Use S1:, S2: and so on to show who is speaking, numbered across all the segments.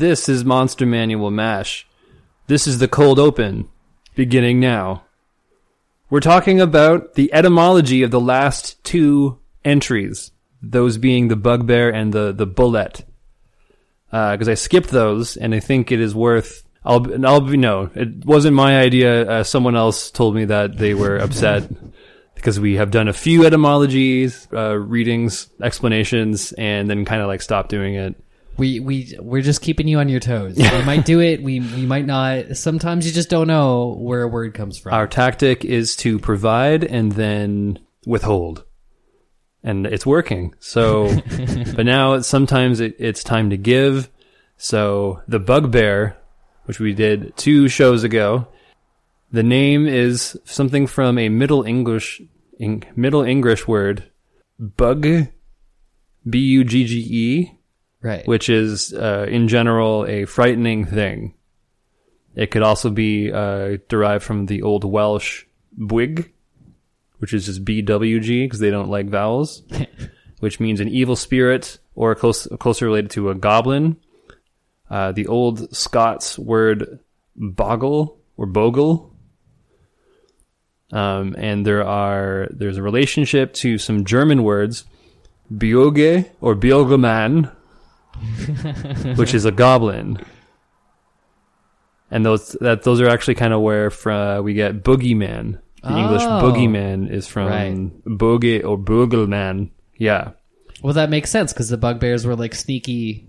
S1: This is Monster Manual MASH. This is the cold open, beginning now. We're talking about the etymology of the last two entries, those being the bugbear and the, the bulette. Because I skipped those, and I think it is worth. I'll, I'll be no, it wasn't my idea. Uh, someone else told me that they were upset because we have done a few etymologies, uh, readings, explanations, and then kind of like stopped doing it.
S2: We we we're just keeping you on your toes. We might do it. We we might not. Sometimes you just don't know where a word comes from.
S1: Our tactic is to provide and then withhold. And it's working. So, but now sometimes it, it's time to give. So the bugbear, which we did two shows ago, the name is something from a Middle English, in, Middle English word, bug, B-U-G-G-E,
S2: right.
S1: which is uh, in general a frightening thing. It could also be uh, derived from the Old Welsh bwig, which is just BWG because they don't like vowels, which means an evil spirit or close, closer related to a goblin. Uh, the Old Scots word boggle or bogle. Um, and there are there's a relationship to some German words, bioge or biogeman, which is a goblin. And those that those are actually kind of where fr- we get boogeyman. The English
S2: Oh.
S1: boogeyman is from
S2: Right.
S1: boge or boogleman. Yeah,
S2: well, that makes sense because the bugbears were like sneaky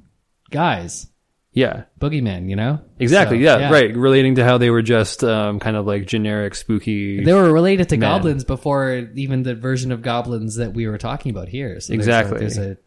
S2: guys,
S1: yeah,
S2: Boogeyman, You know.
S1: exactly.
S2: So,
S1: yeah, right. Relating to how they were just um, kind of like generic spooky.
S2: They were related to
S1: Man.
S2: goblins before even the version of goblins that we were talking about here. So there's a-
S1: Exactly.
S2: There's a,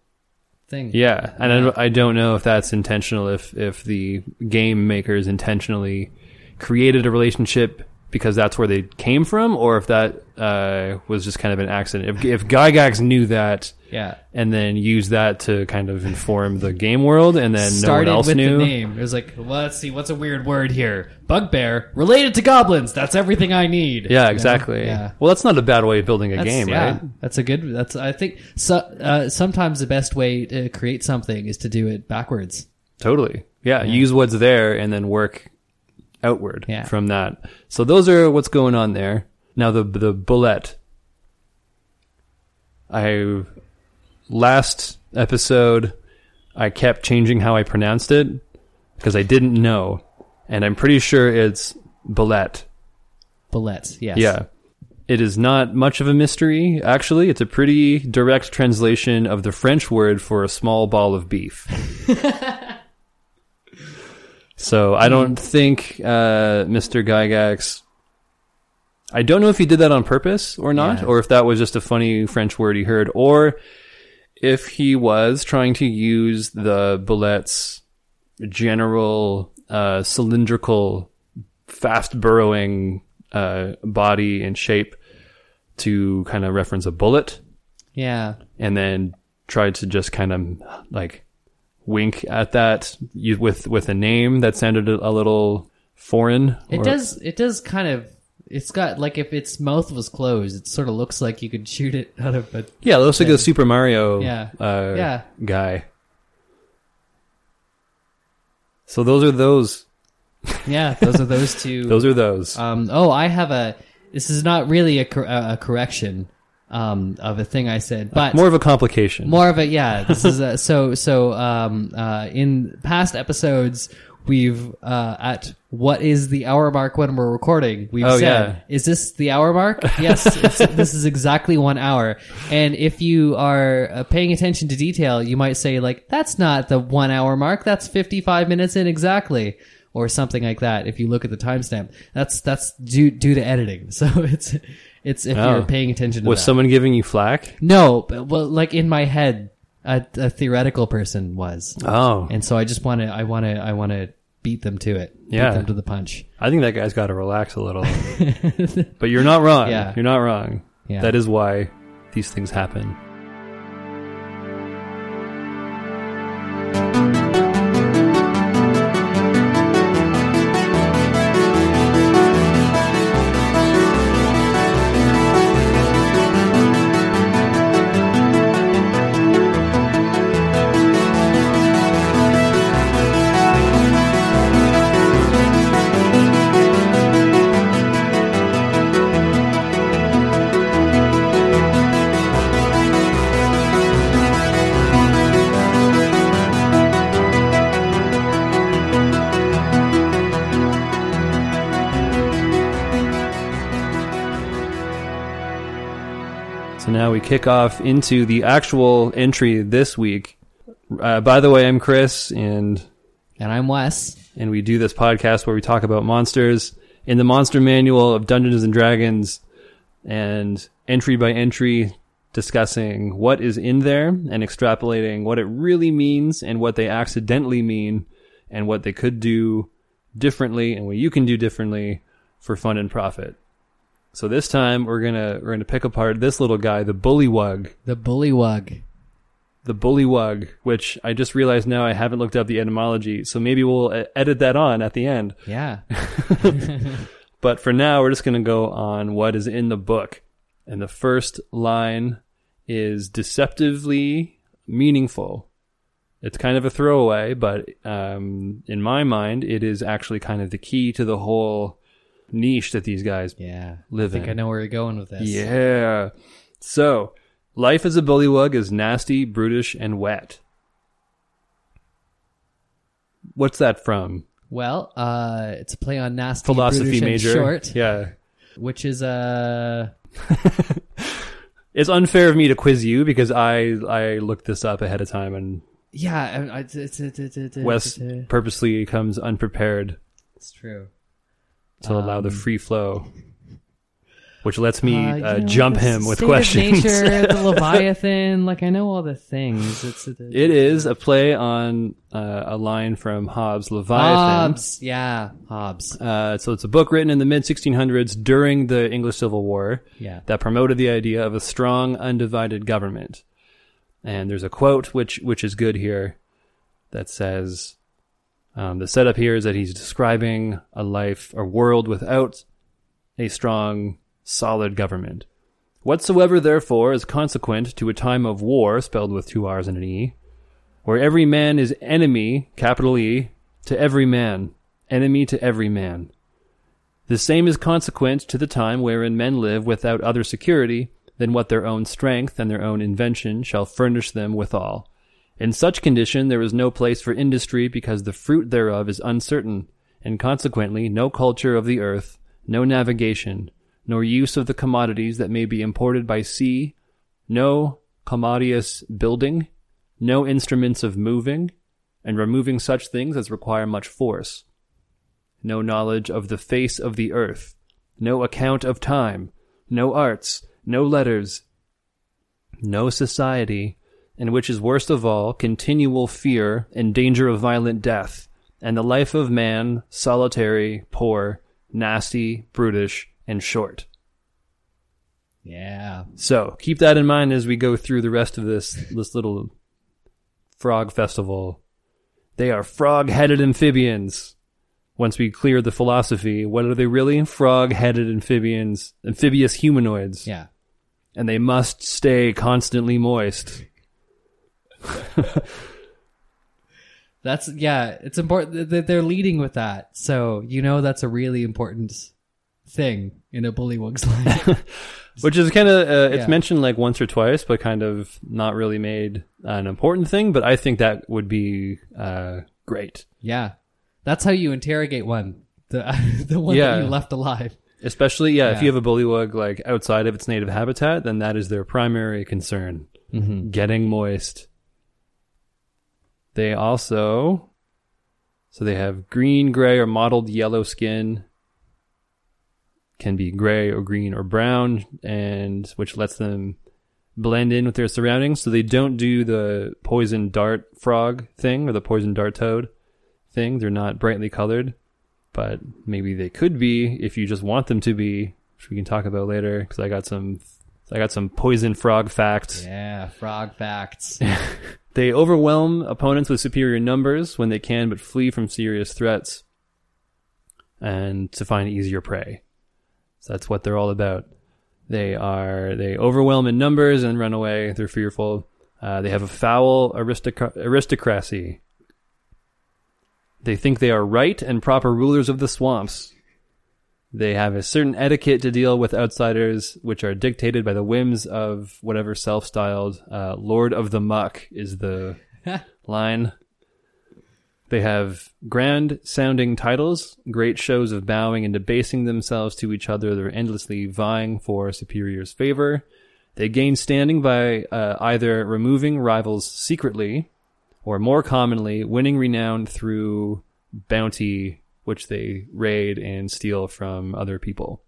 S2: thing.
S1: Yeah, and I don't- I, don't know if that's intentional. If if the game makers intentionally created a relationship because that's where they came from, or if that uh, was just kind of an accident. If if Gygax knew that
S2: Yeah.
S1: and then used that to kind of inform the game world, and then
S2: Started
S1: no one else
S2: with
S1: knew.
S2: the name. It was like, well, let's see, what's a weird word here? Bugbear related to goblins. That's everything I need.
S1: Yeah,
S2: You know?
S1: exactly.
S2: Yeah.
S1: Well, that's not a bad way of building a
S2: That's,
S1: game,
S2: yeah,
S1: right?
S2: That's a good. That's I think. So, uh, sometimes the best way to create something is to do it backwards.
S1: Totally. Yeah, use what's there and then work outward
S2: Yeah.
S1: from that. So those are what's going on there. Now the the bulette. I last episode I kept changing how I pronounced it because I didn't know, and I'm pretty sure it's bulette.
S2: Bullets. Yes.
S1: Yeah. It is not much of a mystery, actually. It's a pretty direct translation of the French word for a small ball of beef. so I don't think uh, Mr. Gygax. I don't know if he did that on purpose or not,
S2: Yeah.
S1: or if that was just a funny French word he heard, or if he was trying to use the bulette's general uh, cylindrical, fast burrowing uh, body and shape to kind of reference a bullet,
S2: Yeah.
S1: and then tried to just kind of like wink at that you- with with a name that sounded a, little foreign.
S2: It
S1: or-
S2: does. It does kind of. It's got like if its mouth was closed, it sort of looks like you could shoot it out of a.
S1: Yeah, it looks like a Super Mario
S2: Yeah.
S1: uh,
S2: Yeah.
S1: guy. So those are those.
S2: Yeah, those are those two.
S1: Those are those.
S2: Um, oh, I have a. This is not really a, cor- a correction um, of a thing I said, but
S1: More of a complication.
S2: more of a yeah. This is a, so so. Um, uh, in past episodes, we've uh, at what is the hour mark when we're recording? We've
S1: Oh,
S2: said,
S1: yeah.
S2: is this the hour mark? Yes, this is exactly one hour. And if you are uh, paying attention to detail, you might say like, that's not the one hour mark. That's fifty five minutes in exactly. Or something like that. If you look at the timestamp, that's that's due due to editing. So it's it's if
S1: Oh.
S2: you're paying attention to
S1: Was
S2: that.
S1: someone giving you flack?
S2: No, but, well, like in my head, a, a theoretical person was,
S1: Oh,
S2: and so I just want to, I want to, I want to beat them to it.
S1: Yeah.
S2: beat them to the punch.
S1: I think that guy's got to relax a little. but you're not wrong.
S2: Yeah.
S1: You're not wrong.
S2: Yeah.
S1: That is why these things happen. Kick off into the actual entry this week. Uh, by the way, I'm Chris, and
S2: And I'm Wes.
S1: and we do this podcast where we talk about monsters in the monster manual of Dungeons and Dragons, and entry by entry discussing what is in there and extrapolating what it really means and what they accidentally mean and what they could do differently and what you can do differently for fun and profit. So this time we're gonna we're gonna pick apart this little guy, the bullywug,
S2: The bullywug.
S1: the bullywug, which I just realized now I haven't looked up the etymology, so maybe we'll edit that on at the end.
S2: Yeah.
S1: But for now, we're just going to go on what is in the book. And the first line is deceptively meaningful. It's kind of a throwaway, but um, in my mind, it is actually kind of the key to the whole niche that these guys
S2: Yeah.
S1: live
S2: I think
S1: in.
S2: I know where you're going with this.
S1: Yeah. So, life as a bullywug is nasty, brutish, and wet. What's that from?
S2: Well, uh, it's a play on nasty
S1: Philosophy
S2: brutish, and
S1: major.
S2: short,
S1: Yeah.
S2: which is uh
S1: It's unfair of me to quiz you because I I looked this up ahead of time and
S2: yeah. I- I- it's, it's, it's, it's, it's,
S1: Wes purposely comes unprepared
S2: It's true.
S1: To allow the
S2: Um,
S1: free flow, which lets me
S2: Uh,
S1: uh,
S2: know,
S1: jump him with questions.
S2: nature, the Leviathan, like I know all the things. It's
S1: it is a play on uh, a line from Hobbes' Leviathan.
S2: Hobbes. Yeah, Hobbes.
S1: Uh, so it's a book written in the mid 1600s during the English Civil War
S2: Yeah.
S1: that promoted the idea of a strong, undivided government. And there's a quote which which is good here that says um, the setup here is that he's describing a life, a world without a strong, solid government. Whatsoever, therefore, is consequent to a time of war, spelled with two R's and an E, where every man is enemy, capital E, to every man, enemy to every man. The same is consequent to the time wherein men live without other security than what their own strength and their own invention shall furnish them withal. In such condition there is no place for industry because the fruit thereof is uncertain, and consequently no culture of the earth, no navigation, nor use of the commodities that may be imported by sea, no commodious building, no instruments of moving, and removing such things as require much force no knowledge of the face of the earth, no account of time, no arts, no letters, no society, and which is worst of all, continual fear and danger of violent death, and the life of man solitary, poor, nasty, brutish, and short.
S2: Yeah.
S1: So keep that in mind as we go through the rest of this this little frog festival. They are frog-headed amphibians. Once we clear the philosophy, what are they really? Frog-headed amphibians, amphibious humanoids,
S2: Yeah.
S1: and they must stay constantly moist.
S2: That's yeah. It's important that they're leading with that, so you know that's a really important thing in a bullywug's life.
S1: Which is kind of uh, it's
S2: Yeah.
S1: mentioned like once or twice, but kind of not really made an important thing. But I think that would be uh, great.
S2: yeah, that's how you interrogate one. The the one
S1: Yeah.
S2: that you left alive.
S1: Especially, yeah, if you have a bullywug like outside of its native habitat, then that is their primary concern.
S2: Mm-hmm.
S1: Getting moist. They also, so they have green, gray, or mottled yellow skin. Can be gray or green or brown, and which lets them blend in with their surroundings. So they don't do the poison dart frog thing or the poison dart toad thing. They're not brightly colored but maybe they could be if you just want them to be, which we can talk about later. Because I got some, I got some poison frog facts.
S2: Yeah, frog facts.
S1: They overwhelm opponents with superior numbers when they can, but flee from serious threats, and to find easier prey. So that's what they're all about. They are they overwhelm in numbers and run away. They're fearful. Uh, they have a foul aristoc- aristocracy. They think they are right and proper rulers of the swamps. They have a certain etiquette to deal with outsiders, which are dictated by the whims of whatever self-styled uh, Lord of the Muck is the line. They have grand sounding titles, great shows of bowing and debasing themselves to each other. They're endlessly vying for superior's favor. They gain standing by uh, either removing rivals secretly, or more commonly, winning renown through bounty, which they raid and steal from other people.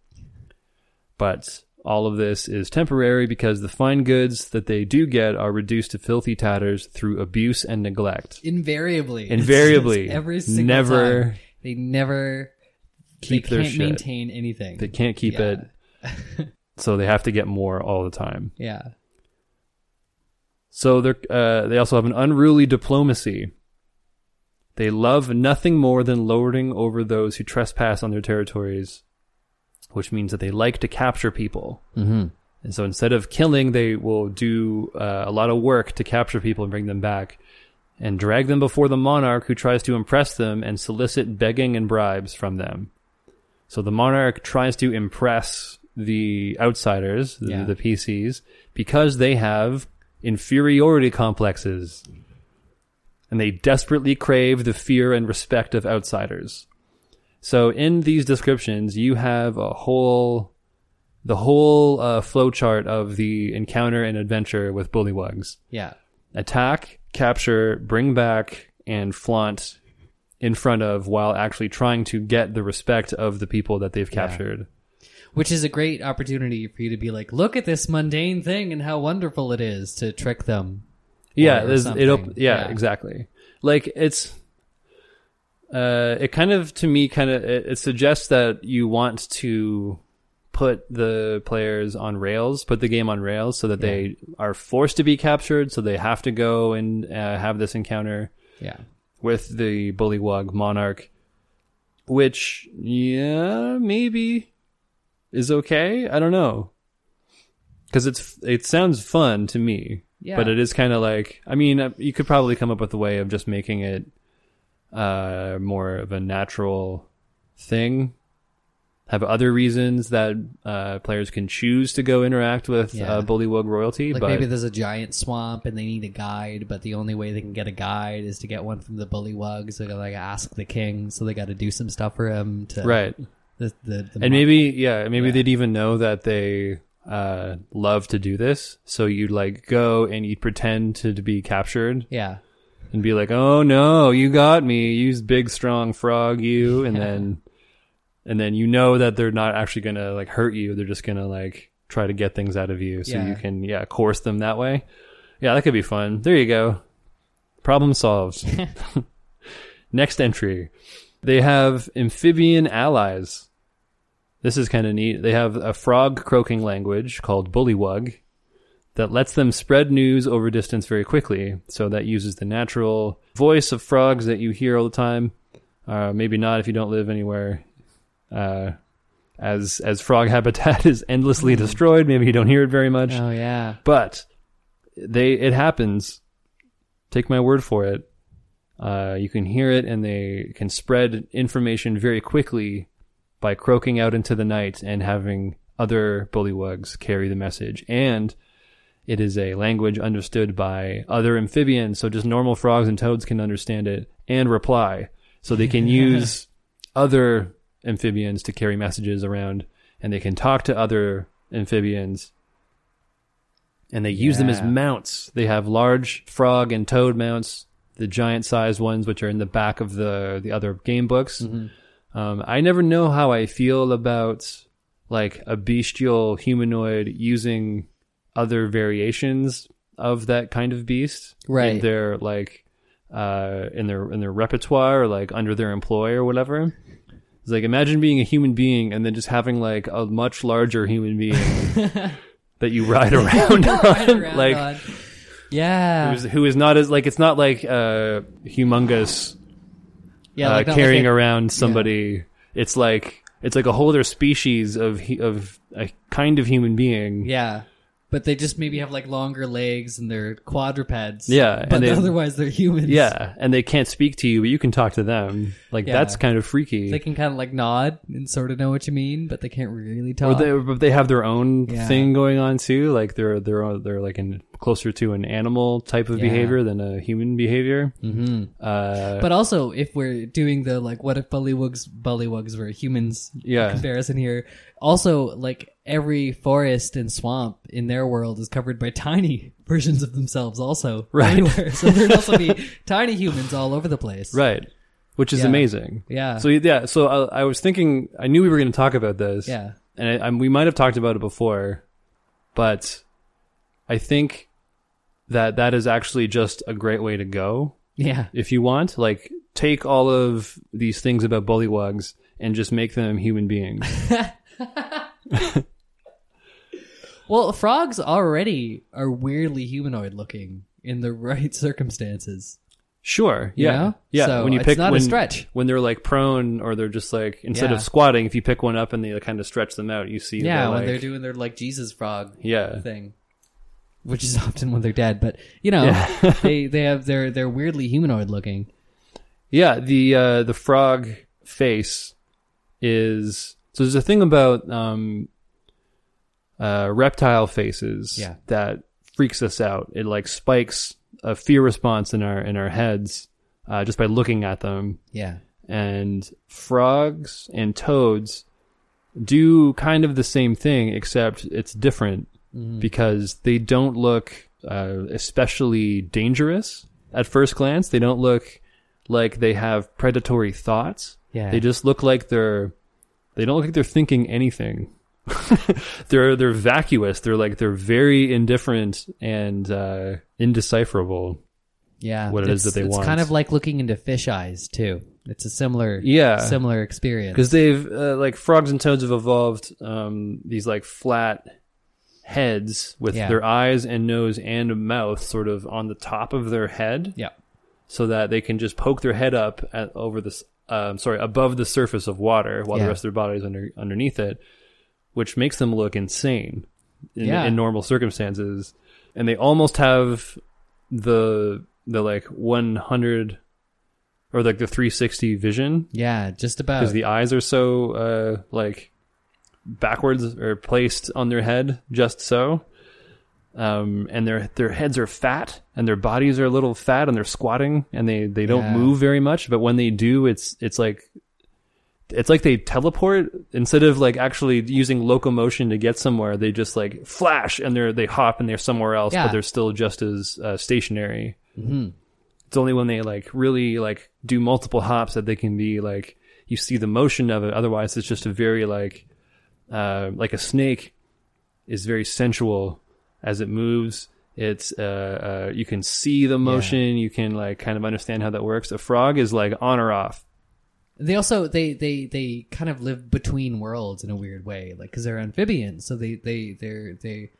S1: But all of this is temporary because the fine goods that they do get are reduced to filthy tatters through abuse and neglect.
S2: Invariably.
S1: Invariably.
S2: Every single
S1: Never
S2: time. They never
S1: keep
S2: they
S1: their
S2: can't
S1: shit.
S2: maintain anything.
S1: They can't keep
S2: Yeah.
S1: it, so they have to get more all the time.
S2: yeah.
S1: So they're uh, they also have an unruly diplomacy. They love nothing more than lording over those who trespass on their territories, which means that they like to capture people.
S2: Mm-hmm.
S1: And so instead of killing, they will do uh, a lot of work to capture people and bring them back and drag them before the monarch who tries to impress them and solicit begging and bribes from them. So the monarch tries to impress the outsiders, the,
S2: Yeah.
S1: the PCs, because they have inferiority complexes. And they desperately crave the fear and respect of outsiders. So in these descriptions, you have a whole the whole uh, flowchart of the encounter and adventure with bullywugs.
S2: Yeah.
S1: Attack, capture, bring back, and flaunt in front of while actually trying to get the respect of the people that they've
S2: Yeah.
S1: captured.
S2: Which is a great opportunity for you to be like, look at this mundane thing and how wonderful it is to trick them.
S1: Yeah, it op- yeah,
S2: Yeah.
S1: exactly. Like it's uh it kind of to me kind of it, it suggests that you want to put the players on rails, put the game on rails so that they are forced to be captured, so they have to go and uh, have this encounter
S2: Yeah.
S1: with the bullywug monarch which yeah, maybe is okay. I don't know. Cuz it's it sounds fun to me.
S2: Yeah.
S1: But it is kind of like, I mean, uh, you could probably come up with a way of just making it uh, more of a natural thing. Have other reasons that uh, players can choose to go interact with
S2: Yeah.
S1: uh, Bullywug royalty.
S2: Like
S1: but
S2: maybe there's a giant swamp and they need a guide, but the only way they can get a guide is to get one from the bullywugs. So they gotta like ask the king, so they got to do some stuff for him to
S1: right,
S2: The, the, the
S1: and maybe yeah, maybe
S2: Yeah.
S1: they'd even know that they uh, love to do this. So you'd like go and you'd pretend to, to be captured
S2: yeah,
S1: and be like, "Oh no, you got me, you big strong frog, you," and then and then you know that they're not actually gonna like hurt you; they're just gonna like try to get things out of you, so
S2: Yeah.
S1: you can yeah coerce them that way. Yeah, that could be fun. There you go. Problem solved. Next entry, they have amphibian allies. This is kind of neat. They have a frog croaking language called bullywug that lets them spread news over distance very quickly. So that uses the natural voice of frogs that you hear all the time. Uh, maybe not if you don't live anywhere. Uh, as as frog habitat is endlessly destroyed, maybe you don't hear it very much.
S2: oh yeah,
S1: But they it happens. Take my word for it. Uh, you can hear it, and they can spread information very quickly by croaking out into the night and having other bullywugs carry the message. And it is a language understood by other amphibians, so just normal frogs and toads can understand it and reply. So they can use other amphibians to carry messages around, and they can talk to other amphibians and they use them as mounts. They have large frog and toad mounts, the giant sized ones, which are in the back of the the other game books. Mm-hmm. Um, I never know how I feel about like a bestial humanoid using other variations of that kind of beast
S2: right in
S1: their like uh in their in their repertoire or like under their employ or whatever. It's like imagine being a human being and then just having like a much larger human being that you ride around on.
S2: Right around
S1: like
S2: on- yeah,
S1: who is not as like it's not like uh humongous
S2: yeah,
S1: uh,
S2: like not
S1: carrying
S2: like a-
S1: around somebody. It's like it's like a whole other species of of a kind of human being.
S2: Yeah. But they just maybe have like longer legs and they're quadrupeds.
S1: Yeah, and
S2: But
S1: they-
S2: otherwise they're humans.
S1: Yeah, and they can't speak to you, but you can talk to them. Like
S2: Yeah.
S1: that's kind of freaky.
S2: They can kind of like nod and sort of know what you mean, but they can't really
S1: or
S2: talk.
S1: they, but they have their own
S2: Yeah.
S1: thing going on too. Like they're they're they're like in closer to an animal type of
S2: Yeah.
S1: behavior than a human behavior.
S2: hmm
S1: Uh,
S2: But also, if we're doing the like, what if bullywugs bullywugs were humans?
S1: Yeah.
S2: Comparison here. Also, like every forest and swamp in their world is covered by tiny versions of themselves. Also,
S1: Right.
S2: everywhere. So there'd also be tiny humans all over the place.
S1: right, which is
S2: Yeah.
S1: amazing.
S2: Yeah.
S1: So yeah, so I, I was thinking, I knew we were going to talk about this.
S2: yeah.
S1: and I, I, we might have talked about it before, but I think that that is actually just a great way to go
S2: Yeah.
S1: if you want. Like, take all of these things about bullywugs and just make them human beings.
S2: Well, frogs already are weirdly humanoid looking in the right circumstances.
S1: Sure.
S2: You
S1: Yeah.
S2: know?
S1: Yeah.
S2: So
S1: when you
S2: it's
S1: pick
S2: not a
S1: when,
S2: stretch.
S1: when they're like prone or they're just like instead
S2: Yeah.
S1: of squatting, if you pick one up and they kind of stretch them out, you see.
S2: Yeah, when
S1: like,
S2: they're doing their like Jesus frog
S1: Yeah.
S2: thing, which is often when they're dead. But you know,
S1: Yeah.
S2: they they have they're they're weirdly humanoid looking.
S1: Yeah, the uh, the frog face is so. There's a thing about um, uh, reptile faces
S2: Yeah.
S1: that freaks us out. It like spikes a fear response in our in our heads uh, just by looking at them.
S2: Yeah,
S1: And frogs and toads do kind of the same thing, except it's different
S2: Mm-hmm.
S1: because they don't look uh, especially dangerous at first glance. They don't look like they have predatory thoughts.
S2: yeah.
S1: They just look like they're they don't look like they're thinking anything. they're they're vacuous. They're like they're very indifferent and uh, indecipherable.
S2: yeah.
S1: what it is that they
S2: it's
S1: want.
S2: It's kind of like looking into fish eyes too. It's a similar
S1: Yeah,
S2: similar experience.
S1: because they've uh, like frogs and toads have evolved um, these like flat heads with
S2: Yeah.
S1: their eyes and nose and mouth sort of on the top of their head.
S2: Yeah.
S1: so that they can just poke their head up at, over this, um, sorry, above the surface of water while
S2: Yeah.
S1: the rest of their body is under underneath it, which makes them look insane in,
S2: Yeah.
S1: in normal circumstances. And they almost have the the like 100 or like the 360 vision
S2: Yeah, just about.
S1: because the eyes are so uh, like backwards or placed on their head just so um, and their their heads are fat and their bodies are a little fat and they're squatting and they they don't
S2: Yeah.
S1: move very much but when they do it's it's like it's like they teleport instead of like actually using locomotion to get somewhere they just like flash and they're they hop and they're somewhere else
S2: Yeah.
S1: but they're still just as uh, stationary
S2: Mhm.
S1: it's only when they like really like do multiple hops that they can be like you see the motion of it otherwise it's just a very like uh like a snake is very sensual as it moves. It's uh, uh you can see the motion. You can like kind of understand how that works. A frog is like on or off.
S2: They also they they they kind of live between worlds in a weird way, like because they're amphibians, so they they they're they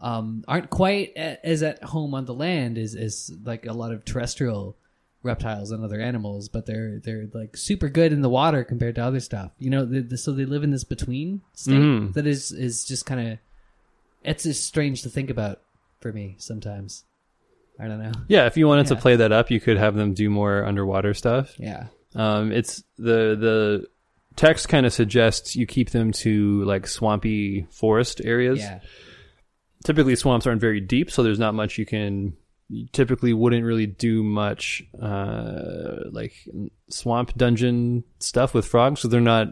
S2: um aren't quite as at home on the land as as like a lot of terrestrial reptiles and other animals, but they're they're like super good in the water compared to other stuff. You know, the, the, so they live in this between state
S1: Mhm.
S2: that is is just kind of it's just strange to think about for me sometimes. I don't know.
S1: yeah if you wanted to play that up you could have them do more underwater stuff
S2: Yeah.
S1: Um, it's the the text kind of suggests you keep them to like swampy forest areas.
S2: Yeah.
S1: Typically, swamps aren't very deep, so there's not much you can. You typically wouldn't really do much uh, like swamp dungeon stuff with frogs, so they're not.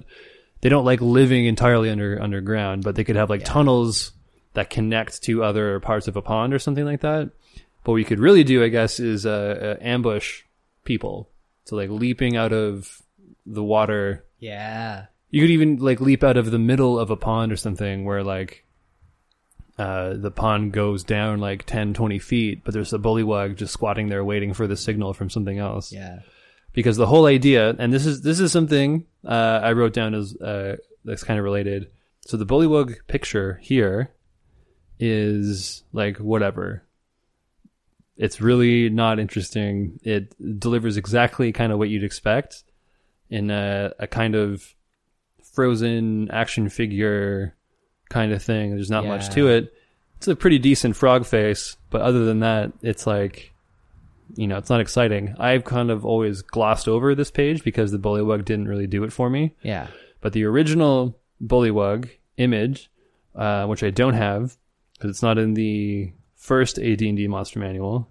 S1: They don't like living entirely under underground, but they could have like tunnels that connect to other parts of a pond or something like that. But what you could really do, I guess, is uh, uh, ambush people. So like leaping out of the water.
S2: Yeah.
S1: You could even like leap out of the middle of a pond or something where like uh, the pond goes down like 10, 20 feet, but there's a bullywug just squatting there waiting for the signal from something else.
S2: Yeah.
S1: Because the whole idea, and this is this is something uh, I wrote down as uh, that's kind of related. So the bullywug picture here is like whatever. It's really not interesting. It delivers exactly kind of what you'd expect in a, a kind of frozen action figure kind of thing. There's not much to it. It's a pretty decent frog face, but other than that, it's like, you know, it's not exciting. I've kind of always glossed over this page because the bullywug didn't really do it for me.
S2: Yeah.
S1: But the original bullywug image, uh, which I don't have because it's not in the first AD&D monster manual.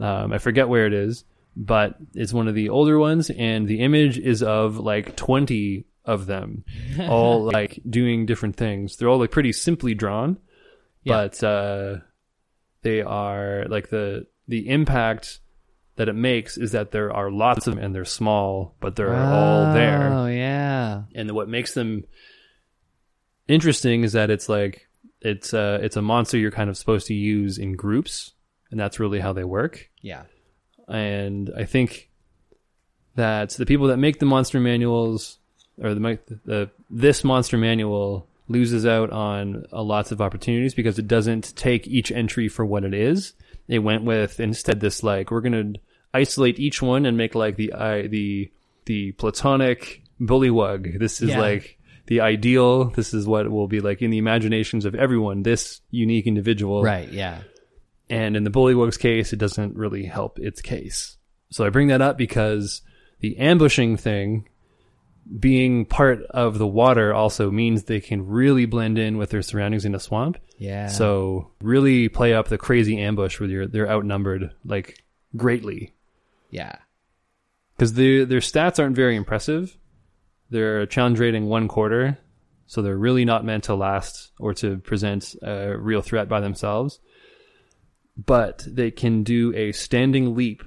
S1: Um, I forget where it is, but it's one of the older ones, and the image is of like 20 of them, all like doing different things. They're all like pretty simply drawn,
S2: Yeah.
S1: but uh, they are like the the impact that it makes is that there are lots of them and they're small, but they're all there
S2: Oh yeah.
S1: and what makes them interesting is that it's like it's uh it's a monster you're kind of supposed to use in groups and that's really how they work
S2: Yeah.
S1: and i think that the people that make the monster manuals or the, the this monster manual loses out on uh, lots of opportunities because it doesn't take each entry for what it is it went with instead this like we're going to isolate each one and make like the i the the platonic bullywug this is
S2: Yeah.
S1: like the ideal this is what will be like in the imaginations of everyone this unique individual
S2: Right. Yeah.
S1: and in the Bullywug's case, it doesn't really help its case. So I bring that up because the ambushing thing, being part of the water, also means they can really blend in with their surroundings in a swamp.
S2: Yeah.
S1: So really play up the crazy ambush where they're, they're outnumbered like greatly
S2: yeah.
S1: because their their stats aren't very impressive. They're challenge rating one quarter, so they're really not meant to last or to present a real threat by themselves. But they can do a standing leap,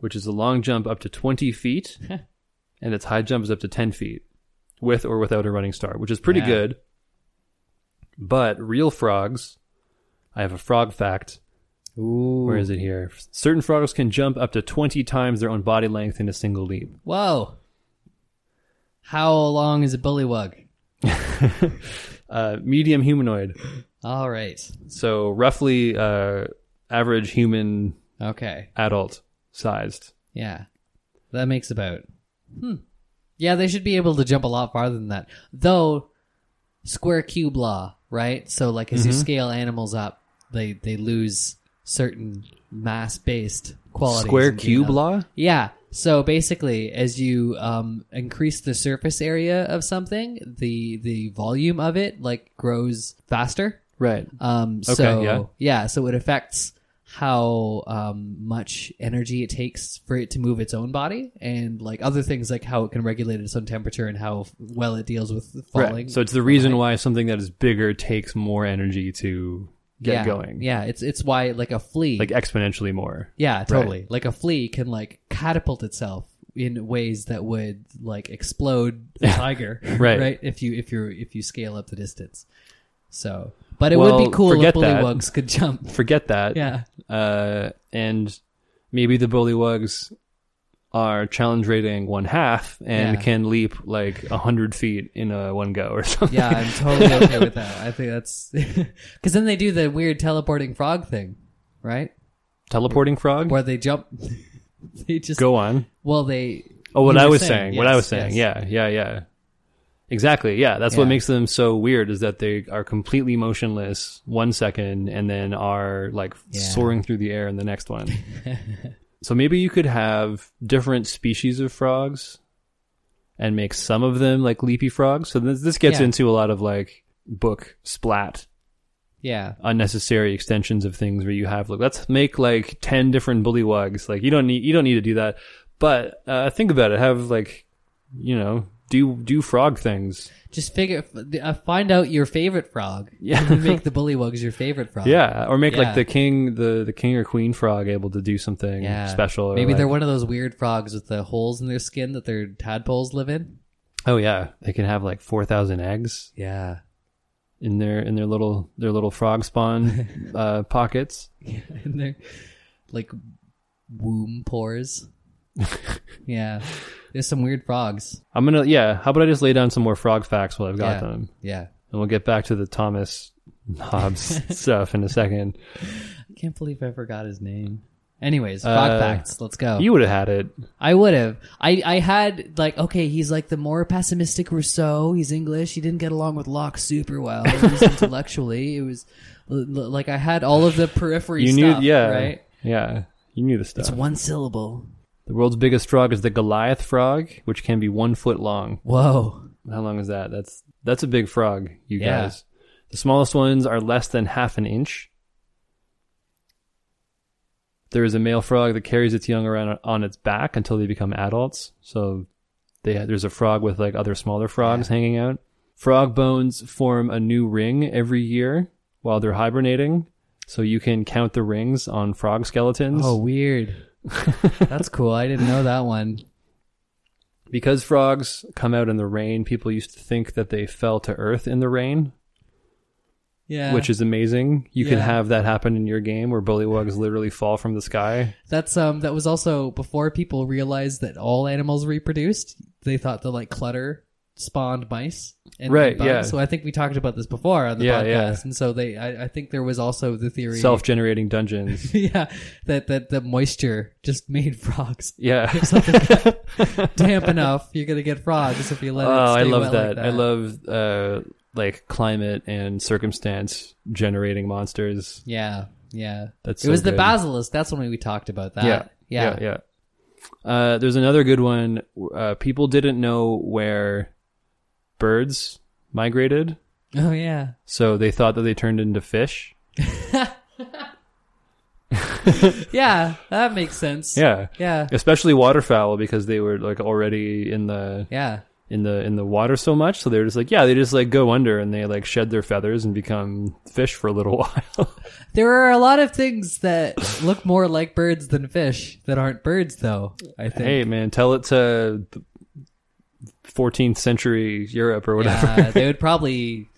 S1: which is a long jump up to twenty feet, and its high jump is up to ten feet, with or without a running start, which is pretty
S2: Yeah.
S1: good. But real frogs, I have a frog fact.
S2: Ooh.
S1: Where is it here? Certain frogs can jump up to 20 times their own body length in a single leap.
S2: Whoa. How long is a bullywug?
S1: Uh, medium humanoid.
S2: All right.
S1: So roughly uh, average human
S2: Okay.
S1: adult sized.
S2: Yeah. That makes about. Hmm. Yeah, they should be able to jump a lot farther than that. Though, square cube law, right? So, like, as you scale animals up, they they lose certain mass based qualities.
S1: Square
S2: and
S1: cube law?
S2: Yeah. So basically, as you um, increase the surface area of something, the the volume of it like grows faster.
S1: Right.
S2: Um,
S1: Okay,
S2: so
S1: yeah.
S2: so it affects how um, much energy it takes for it to move its own body, and like other things like how it can regulate its own temperature and how well it deals with falling.
S1: Right. So it's the reason why something that is bigger takes more energy to get
S2: yeah,
S1: going.
S2: Yeah, it's it's why like a flea,
S1: Like exponentially more.
S2: yeah, totally. Like a flea can like catapult itself in ways that would like explode a tiger,
S1: Right.
S2: Right. If you if you're if you scale up the distance. So, but it
S1: Well,
S2: would be cool if
S1: that.
S2: bullywugs could jump.
S1: Forget that.
S2: Yeah.
S1: Uh, and maybe the bullywugs are challenge rating one half and
S2: Yeah.
S1: can leap like a hundred feet in a one go or something.
S2: Yeah, I'm totally okay with that. I think that's because then they do the weird teleporting frog thing, right?
S1: Teleporting frog?
S2: Where they jump. they just
S1: Go on.
S2: well they.
S1: Oh, what I was saying. what I was saying.
S2: yes.
S1: Yeah, yeah, yeah. Exactly. Yeah, that's what makes them so weird is that they are completely motionless one second and then are like
S2: Yeah.
S1: soaring through the air in the next one. so maybe you could have different species of frogs and make some of them like leapy frogs. So this, this gets
S2: Yeah.
S1: into a lot of like book splat
S2: Yeah,
S1: unnecessary extensions of things where you have like let's make like 10 different bullywugs like you don't need you don't need to do that but uh, think about it have like you know do do frog things
S2: just figure uh, find out your favorite frog.
S1: Yeah.
S2: and make the bullywugs your favorite frog.
S1: yeah or make
S2: Yeah.
S1: like the king the the king or queen frog able to do something
S2: Yeah.
S1: special
S2: Maybe they're one of those weird frogs with the holes in their skin that their tadpoles live in.
S1: oh yeah they can have like 4000 eggs
S2: Yeah.
S1: in their in their little their little frog spawn uh pockets
S2: and their like womb pores. yeah. There's some weird frogs.
S1: i'm gonna yeah how about i just lay down some more frog facts while i've got
S2: Yeah.
S1: them
S2: Yeah.
S1: and we'll get back to the thomas hobbes stuff in a second
S2: I can't believe I forgot his name. Anyways, frog
S1: Uh,
S2: facts. Let's go.
S1: You would have had it.
S2: I would have. I, I had like okay, he's like the more pessimistic Rousseau. He's English. He didn't get along with Locke super well. Intellectually, it was like I had all of the periphery
S1: You knew,
S2: stuff.
S1: yeah,
S2: right.
S1: yeah. You knew the stuff.
S2: It's one syllable.
S1: The world's biggest frog is the Goliath frog, which can be one foot long.
S2: Whoa.
S1: How long is that? That's that's a big frog, you
S2: Yeah.
S1: guys. The smallest ones are less than half an inch. there is a male frog that carries its young around on its back until they become adults. So they, there's a frog with like other smaller frogs hanging out. Frog bones form a new ring every year while they're hibernating. So you can count the rings on frog skeletons.
S2: Oh, weird. That's cool. I didn't know that one.
S1: Because frogs come out in the rain, people used to think that they fell to earth in the rain,
S2: Yeah.
S1: which is amazing. You can have that happen in your game where bullywugs literally fall from the sky.
S2: That's um that was also before people realized that all animals reproduced. They thought that like clutter spawned mice and
S1: Right,
S2: bugs.
S1: yeah.
S2: So I think we talked about this before on the
S1: Yeah,
S2: podcast.
S1: yeah.
S2: And so they I, I think there was also the theory
S1: Self-generating dungeons.
S2: Yeah, that that the moisture just made frogs
S1: Yeah.
S2: damp enough. You're gonna get frogs if you let
S1: oh,
S2: it stay
S1: I love
S2: wet
S1: that.
S2: like that.
S1: I love uh, like climate and circumstance generating monsters.
S2: Yeah, yeah.
S1: That's
S2: it
S1: so
S2: was the
S1: good.
S2: basilisk. That's when we talked about that.
S1: Yeah,
S2: yeah.
S1: yeah, yeah. Uh, there's another good one. Uh, people didn't know where birds migrated,
S2: Oh yeah.
S1: so they thought that they turned into fish.
S2: Yeah, that makes sense.
S1: Yeah,
S2: Yeah.
S1: especially waterfowl because they were like already in the
S2: Yeah.
S1: in the in the water so much. So they were just like, yeah, they just like go under and they like shed their feathers and become fish for a little while.
S2: There are a lot of things that look more like birds than fish that aren't birds, though. I think.
S1: hey, man, tell it to 14th century Europe or whatever.
S2: Yeah, they would probably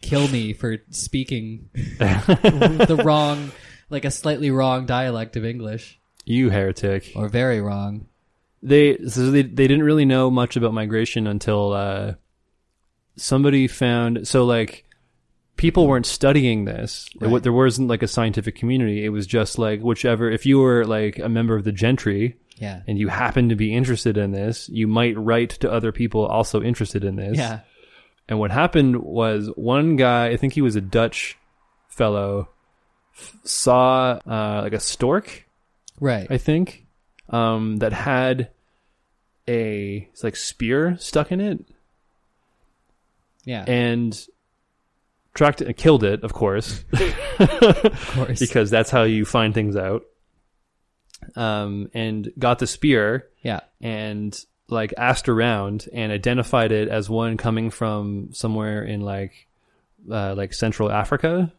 S2: kill me for speaking the wrong, like a slightly wrong dialect of English,
S1: you heretic.
S2: or very wrong.
S1: They so they they didn't really know much about migration until uh, somebody found so like people weren't studying this.
S2: Right.
S1: there wasn't like a scientific community. It was just like whichever if you were like a member of the gentry
S2: Yeah.
S1: and you happen to be interested in this, you might write to other people also interested in this.
S2: Yeah.
S1: And what happened was one guy, I think he was a Dutch fellow, f- saw uh, like a stork
S2: Right.
S1: I think, um, that had a it's like spear stuck in it
S2: Yeah.
S1: and tracked it and killed it, of course,
S2: of course.
S1: because that's how you find things out. Um, and got the spear
S2: yeah.
S1: and like asked around and identified it as one coming from somewhere in like uh, like Central Africa.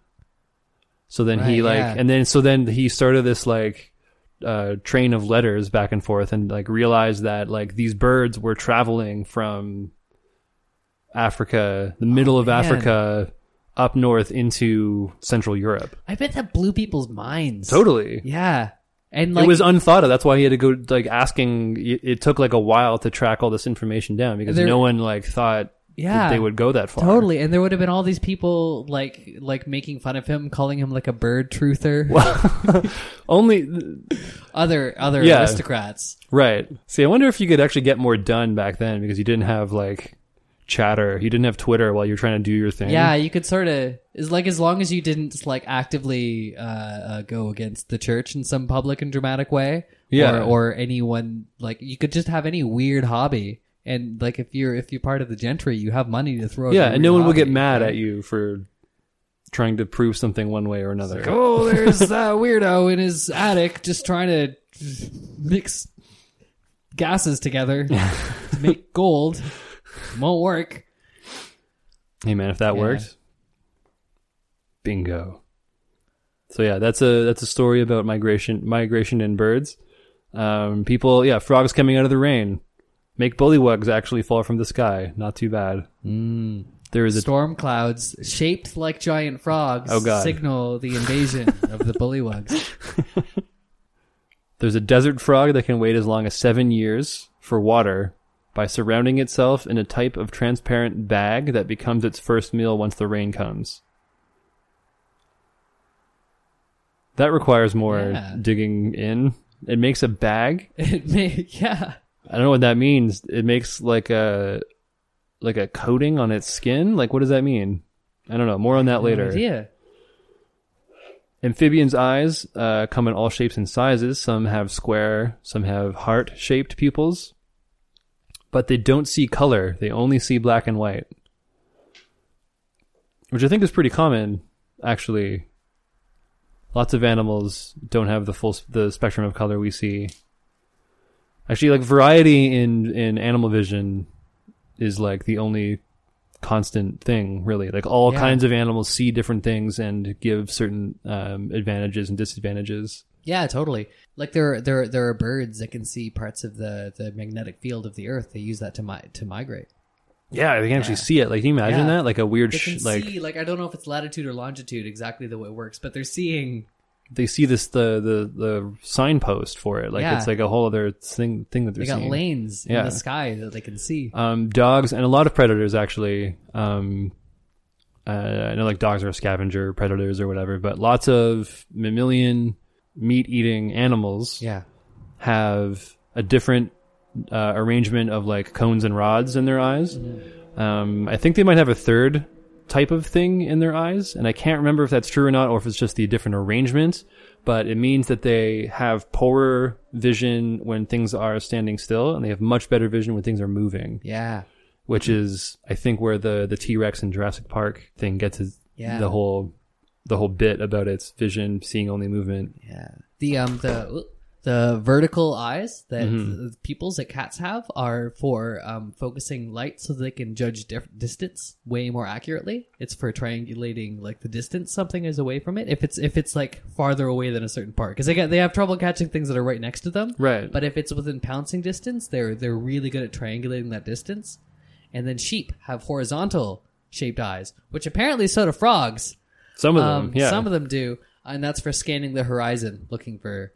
S1: So then he like
S2: yeah.
S1: and then so then he started this like uh, train of letters back and forth and like realized that like these birds were traveling from Africa, the middle of
S2: Oh, man.
S1: Africa, up north into Central Europe.
S2: I bet that blew people's minds.
S1: Totally.
S2: Yeah. And like
S1: it was unthought of. That's why he had to go like asking. It, it took like a while to track all this information down because
S2: There-
S1: no one like thought
S2: Yeah.
S1: that they would go that far.
S2: Totally, and there would have been all these people like like making fun of him, calling him like a bird truther.
S1: Only
S2: Other other
S1: Yeah.
S2: aristocrats.
S1: right. See, I wonder if you could actually get more done back then because you didn't have like chatter. You didn't have Twitter while you were trying to do your thing.
S2: Yeah, you could sort of is like as long as you didn't like actively uh, uh, go against the church in some public and dramatic way,
S1: Yeah.
S2: or, or anyone like you could just have any weird hobby. And like if you're if you're part of the gentry, you have money to throw.
S1: Yeah, and no one will get mad at you for trying to prove something one way or another.
S2: Like, oh, there's that weirdo in his attic just trying to mix gases together to make gold. Won't work.
S1: Hey man, if that
S2: Yeah.
S1: works, bingo. So yeah, that's a that's a story about migration, migration and birds. Um, people, yeah, frogs coming out of the rain make bullywugs actually fall from the sky. Not too bad.
S2: Mm.
S1: There is a
S2: Storm clouds shaped like giant frogs
S1: Oh, God.
S2: signal the invasion of the bullywugs.
S1: there's a desert frog that can wait as long as seven years for water by surrounding itself in a type of transparent bag that becomes its first meal once the rain comes. That requires more
S2: Yeah.
S1: digging in. It makes a bag
S2: It may, yeah.
S1: I don't know what that means. It makes like a like a coating on its skin. Like what does that mean? I don't know. More on that later.
S2: Idea.
S1: Amphibians' eyes uh, come in all shapes and sizes. Some have square, some have heart-shaped pupils, but they don't see color. They only see black and white, which I think is pretty common, actually. Lots of animals don't have the full the spectrum of color we see. Actually, like variety in in animal vision is like the only constant thing, really. Like all
S2: Yeah.
S1: kinds of animals see different things and give certain um, advantages and disadvantages.
S2: Yeah, totally. Like there, there, there are birds that can see parts of the, the magnetic field of the Earth. They use that to mi- to migrate.
S1: Yeah, they can actually see it. Like, can you imagine
S2: Yeah.
S1: that? Like a weird,
S2: They
S1: sh-
S2: can
S1: like
S2: see, like I don't know if it's latitude or longitude exactly the way it works, but they're seeing.
S1: they see this the the the signpost for it. Like
S2: Yeah.
S1: it's like a whole other thing thing that they're
S2: They got
S1: seeing.
S2: lanes
S1: Yeah.
S2: in the sky that they can see.
S1: um, dogs and a lot of predators actually. Um, uh, I know like dogs are scavenger predators or whatever, but lots of mammalian meat eating animals
S2: Yeah,
S1: have a different uh, arrangement of like cones and rods in their eyes. Um, I think they might have a third type of thing in their eyes, and I can't remember if that's true or not, or if it's just the different arrangement. But it means that they have poorer vision when things are standing still, and they have much better vision when things are moving.
S2: yeah,
S1: Which is, I think, where the the T Rex in Jurassic Park thing gets
S2: Yeah.
S1: the whole the whole bit about its vision seeing only movement.
S2: yeah. The um the the vertical eyes that
S1: Mm-hmm.
S2: the pupils that cats have are for um, focusing light so they can judge dif- distance way more accurately. It's for triangulating like the distance something is away from it. If it's if it's like farther away than a certain part, because they they have trouble catching things that are right next to them.
S1: Right.
S2: But if it's within pouncing distance, they're they're really good at triangulating that distance. And then sheep have horizontal shaped eyes, which apparently so do frogs.
S1: Some of them,
S2: Um,
S1: yeah.
S2: Some of them do, and that's for scanning the horizon, looking for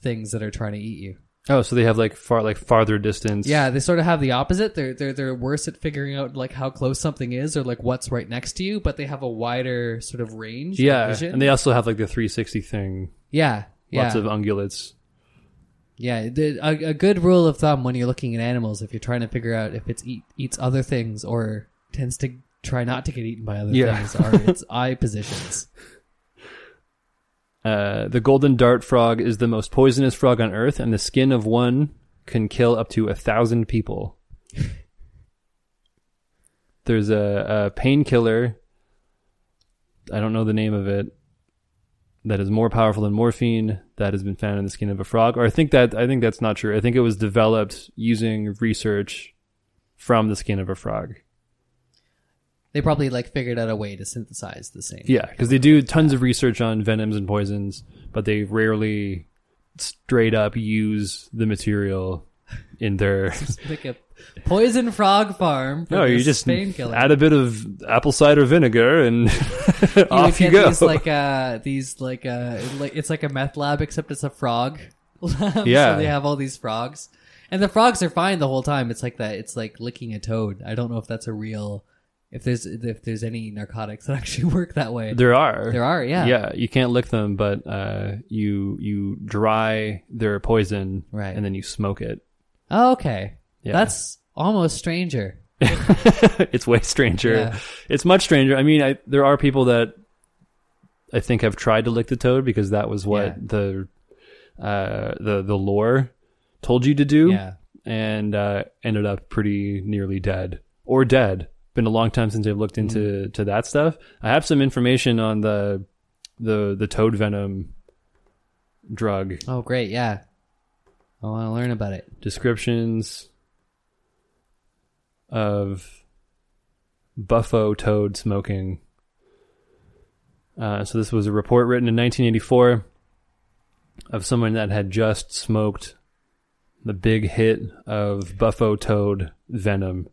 S2: things that are trying to eat you.
S1: Oh, so they have like far like farther distance.
S2: Yeah, they sort of have the opposite. They're they're they're worse at figuring out like how close something is or like what's right next to you, but they have a wider sort of range.
S1: Yeah,
S2: vision.
S1: and they also have like the 360 thing.
S2: yeah, yeah,
S1: Lots of ungulates.
S2: yeah. The, a, a good rule of thumb when you're looking at animals, if you're trying to figure out if it's eat, eats other things or tends to try not to get eaten by other
S1: Yeah.
S2: things, are its eye positions.
S1: Uh, the golden dart frog is the most poisonous frog on Earth, and the skin of one can kill up to a thousand people. There's a, a painkiller. I don't know the name of it. That is more powerful than morphine. That has been found in the skin of a frog. Or I think that I think that's not true. I think it was developed using research from the skin of a frog.
S2: They probably like figured out a way to synthesize the same.
S1: Yeah, because they do tons of research on venoms and poisons, but they rarely straight up use the material in their.
S2: Like a poison frog farm.
S1: No, you just
S2: painkiller.
S1: add a bit of apple cider vinegar and
S2: you
S1: off you go.
S2: These like uh these like uh like it's like a meth lab except it's a frog. lab,
S1: Yeah.
S2: so they have all these frogs, and the frogs are fine the whole time. It's like that. It's like licking a toad. I don't know if that's a real. If there's if there's any narcotics that actually work that way.
S1: there are.
S2: There are, yeah.
S1: Yeah, you can't lick them, but uh, you you dry their poison,
S2: Right.
S1: and then you smoke it.
S2: Oh, okay.
S1: Yeah.
S2: That's almost stranger.
S1: it's way stranger.
S2: Yeah.
S1: It's much stranger. I mean, I, there are people that I think have tried to lick the toad because that was what
S2: Yeah.
S1: the uh, the the lore told you to do,
S2: Yeah.
S1: and uh, ended up pretty nearly dead or dead. Been a long time since I've looked
S2: Mm.
S1: into to that stuff. I have some information on the the the toad venom drug
S2: Oh, great. Yeah. I want to learn about it.
S1: descriptions of Bufo toad smoking. Uh, so this was a report written in 1984 of someone that had just smoked the big hit of Bufo toad venom.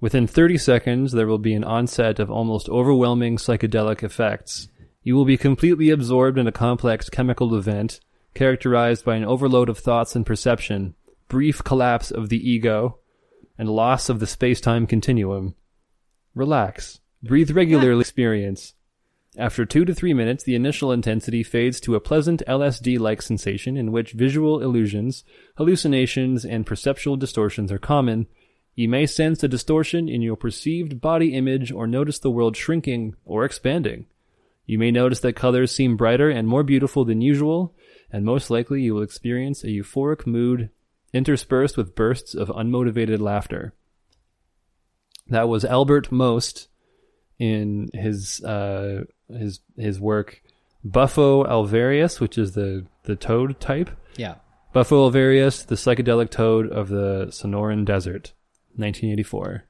S1: Within 30 seconds, there will be an onset of almost overwhelming psychedelic effects. You will be completely absorbed in a complex chemical event characterized by an overload of thoughts and perception, brief collapse of the ego, and loss of the space time continuum. Relax. Breathe regularly. Experience. After two to three minutes, the initial intensity fades to a pleasant LSD like sensation in which visual illusions, hallucinations, and perceptual distortions are common. You may sense a distortion in your perceived body image or notice the world shrinking or expanding. You may notice that colors seem brighter and more beautiful than usual, and most likely you will experience a euphoric mood interspersed with bursts of unmotivated laughter. That was Albert Most in his uh, his his work Bufo alvarius, which is the the toad type.
S2: Yeah.
S1: Bufo alvarius, the psychedelic toad of the Sonoran Desert, 1984.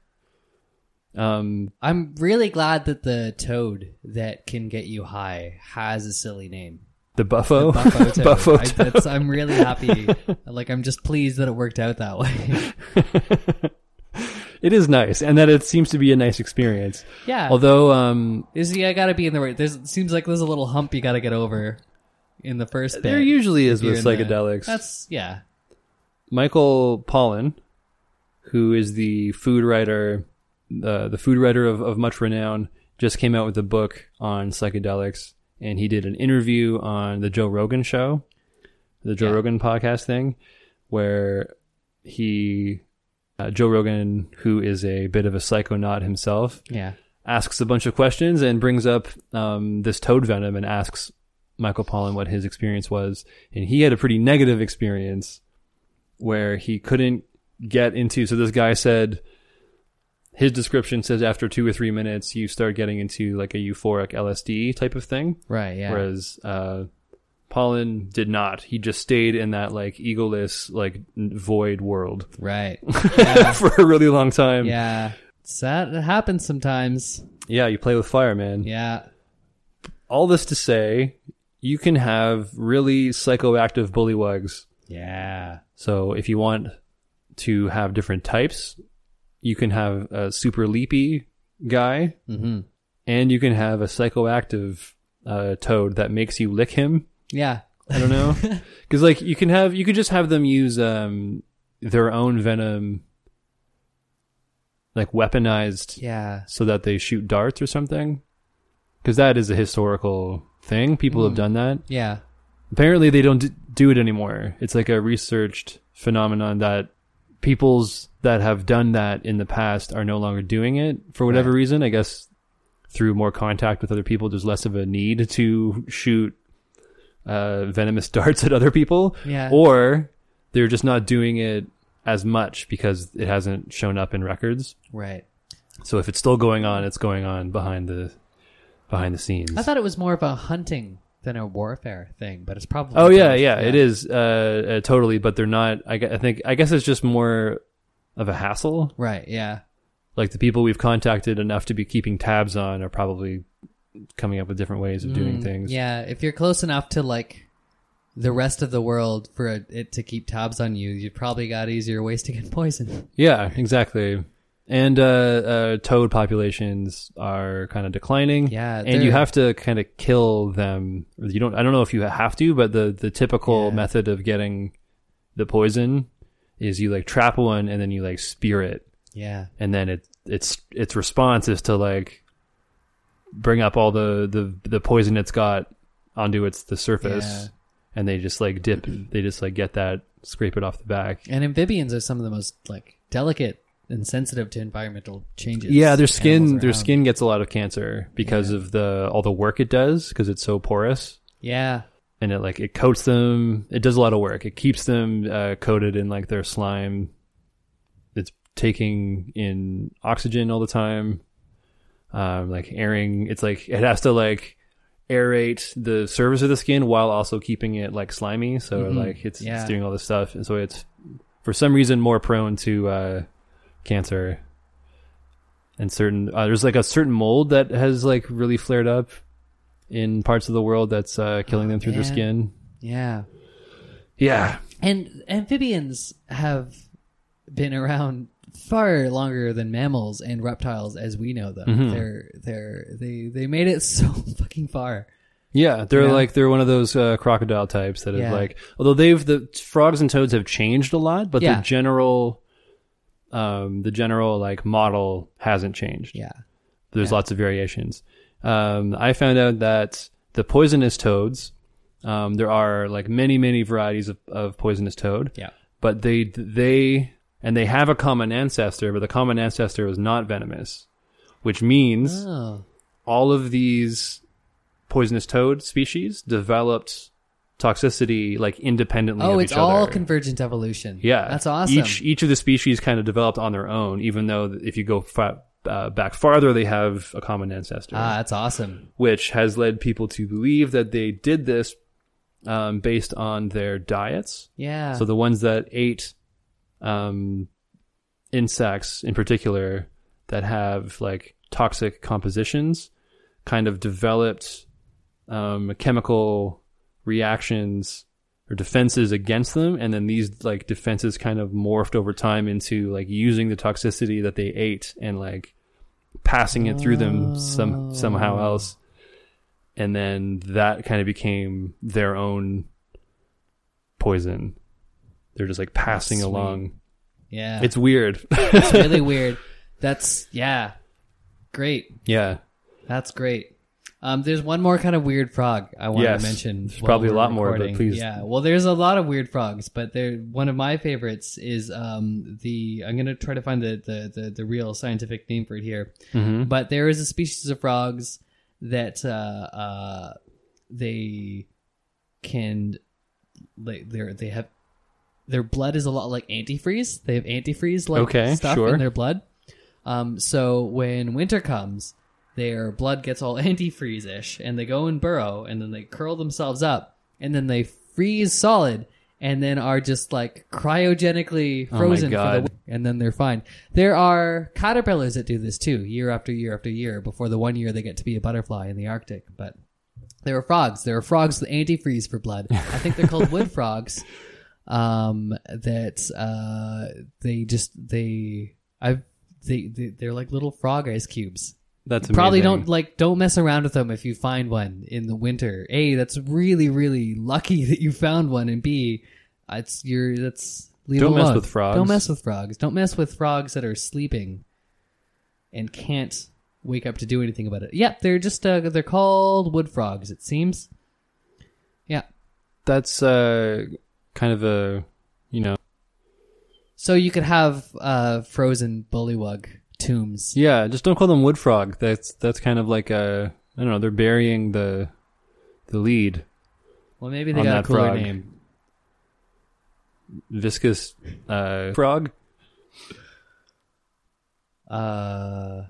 S1: Um,
S2: I'm really glad that the toad that can get you high has a silly name.
S1: the Bufo,
S2: Bufo toad.
S1: Bufo
S2: I, I'm really happy. like, I'm just pleased that it worked out that way.
S1: it is nice, and that it seems to be a nice experience.
S2: yeah.
S1: Although, um,
S2: is yeah, I gotta be in the right. There's it seems like there's a little hump you gotta get over in the first bit.
S1: there usually is with
S2: in the-
S1: psychedelics.
S2: that's yeah.
S1: Michael Pollan, who is the food writer, uh, the food writer of, of much renown, just came out with a book on psychedelics, and he did an interview on the Joe Rogan show, the Joe
S2: Yeah.
S1: Rogan podcast thing, where he, uh, Joe Rogan, who is a bit of a psychonaut himself,
S2: Yeah.
S1: asks a bunch of questions and brings up um, this toad venom and asks Michael Pollan what his experience was. And he had a pretty negative experience where he couldn't get into. So this guy said, his description says after two or three minutes, you start getting into like a euphoric LSD type of thing.
S2: Right. Yeah.
S1: Whereas uh, Pollan did not. He just stayed in that like egoless, like void world
S2: Right. Yeah.
S1: for a really long time.
S2: yeah. It's that it happens sometimes.
S1: yeah, you play with fire, man.
S2: Yeah.
S1: all this to say, you can have really psychoactive bullywugs.
S2: Yeah.
S1: So if you want to have different types, you can have a super leapy guy,
S2: Mm-hmm.
S1: and you can have a psychoactive uh, toad that makes you lick him.
S2: Yeah.
S1: I don't know, because like you can have, you could just have them use um, their own venom, like weaponized
S2: Yeah.
S1: so that they shoot darts or something. Because that is a historical thing. People have done that.
S2: Yeah.
S1: Apparently, they don't d- do it anymore. It's like a researched phenomenon that peoples that have done that in the past are no longer doing it for whatever
S2: Right.
S1: reason. I guess through more contact with other people, there's less of a need to shoot uh, venomous darts at other people,
S2: Yeah.
S1: or they're just not doing it as much because it hasn't shown up in records.
S2: Right.
S1: So if it's still going on, it's going on behind the behind the scenes.
S2: I thought it was more of a hunting than a warfare thing, but it's probably.
S1: oh yeah,
S2: both.
S1: yeah, it is uh, uh, totally. But they're not. I, I think. I guess it's just more of a hassle.
S2: Right. Yeah.
S1: Like the people we've contacted enough to be keeping tabs on are probably coming up with different ways of doing
S2: Mm,
S1: things.
S2: Yeah. If you're close enough to like the rest of the world for it, to keep tabs on you, you've probably got easier ways to get poisoned.
S1: Yeah, exactly. And uh, uh, toad populations are kind of declining.
S2: Yeah,
S1: and you have to kind of kill them. You don't. I don't know if you have to, but the the typical
S2: Yeah.
S1: method of getting the poison is you like trap one and then you like spear it,
S2: Yeah.
S1: and then it its its response is to like bring up all the the the poison it's got onto its the surface,
S2: Yeah.
S1: and they just like dip. They just like get that, scrape it off the back.
S2: And amphibians are some of the most like delicate and sensitive to environmental changes.
S1: Yeah, their skin their skin gets a lot of cancer because of the all the work it does because it's so porous
S2: Yeah.
S1: and it like it coats them. It does a lot of work. It keeps them uh, coated in like their slime. It's taking in oxygen all the time. Um, like airing. It's like it has to like aerate the surface of the skin while also keeping it like slimy. So
S2: Mhm.
S1: like it's,
S2: Yeah.
S1: it's doing all this stuff, and so it's for some reason more prone to uh, cancer. And certain uh, there's like a certain mold that has like really flared up in parts of the world that's uh, killing them through their skin.
S2: Yeah.
S1: Yeah,
S2: And amphibians have been around far longer than mammals and reptiles as we know them.
S1: Mhm.
S2: They're they're they they made it so fucking far.
S1: yeah, they're
S2: Yeah.
S1: like they're one of those uh, crocodile types that have
S2: Yeah.
S1: like although they've the frogs and toads have changed a lot, but
S2: Yeah.
S1: the general um the general like model hasn't changed.
S2: Yeah.
S1: There's
S2: Yeah.
S1: lots of variations. Um, I found out that the poisonous toads, um, there are like many, many varieties of, of poisonous toad,
S2: Yeah.
S1: but they, they, and they have a common ancestor, but the common ancestor was not venomous, which means
S2: Oh.
S1: all of these poisonous toad species developed toxicity like independently
S2: Oh, it's all
S1: other.
S2: convergent evolution.
S1: Yeah,
S2: That's awesome.
S1: Each each of the species kind of developed on their own, even though if you go fa- uh, back farther, they have a common ancestor,
S2: Ah, that's awesome.
S1: which has led people to believe that they did this um, based on their diets.
S2: Yeah.
S1: So the ones that ate um, insects in particular that have like toxic compositions kind of developed um, chemical reactions or defenses against them and then these like defenses kind of morphed over time into like using the toxicity that they ate and like passing it through them some somehow oh. else and then that kind of became their own poison they're just like passing along
S2: yeah.
S1: it's weird
S2: it's really weird. That's yeah. Great.
S1: yeah
S2: That's great. Um, there's one more kind of weird frog I wanted
S1: Yes.
S2: to mention.
S1: There's probably a lot more, but please.
S2: Yeah. Well, there's a lot of weird frogs, but there one of my favorites is um the I'm gonna try to find the the the, the real scientific name for it here.
S1: hmm
S2: But there is a species of frogs that uh uh they can like they're they have their blood is a lot like antifreeze. They have antifreeze like
S1: Okay,
S2: stuff
S1: sure.
S2: in their blood. Um, so when winter comes, their blood gets all antifreeze ish, and they go and burrow, and then they curl themselves up, and then they freeze solid, and then are just like cryogenically
S1: Oh my
S2: frozen for the
S1: God.
S2: winter, and then they're fine. There are caterpillars that do this too, year after year after year, before the one year they get to be a butterfly in the Arctic. But there are frogs. There are frogs with antifreeze for blood. I think they're called wood frogs. Um, that uh, they just they I've they, they they're like little frog ice cubes.
S1: That's
S2: Probably don't like don't mess around with them if you find one in the winter. A, that's really really lucky that you found one, and B, it's you're that's leave
S1: Don't mess
S2: alone.
S1: with frogs.
S2: Don't mess with frogs. Don't mess with frogs that are sleeping and can't wake up to do anything about it. Yeah, they're just uh, they're called wood frogs. It seems. Yeah.
S1: that's uh kind of a you know
S2: So you could have uh, frozen bullywug tombs.
S1: yeah just don't call them wood frog that's that's kind of like a i don't know they're burying the the lead
S2: Well, maybe they
S1: On
S2: got a
S1: that
S2: cooler
S1: frog.
S2: name.
S1: viscous uh frog
S2: Uh,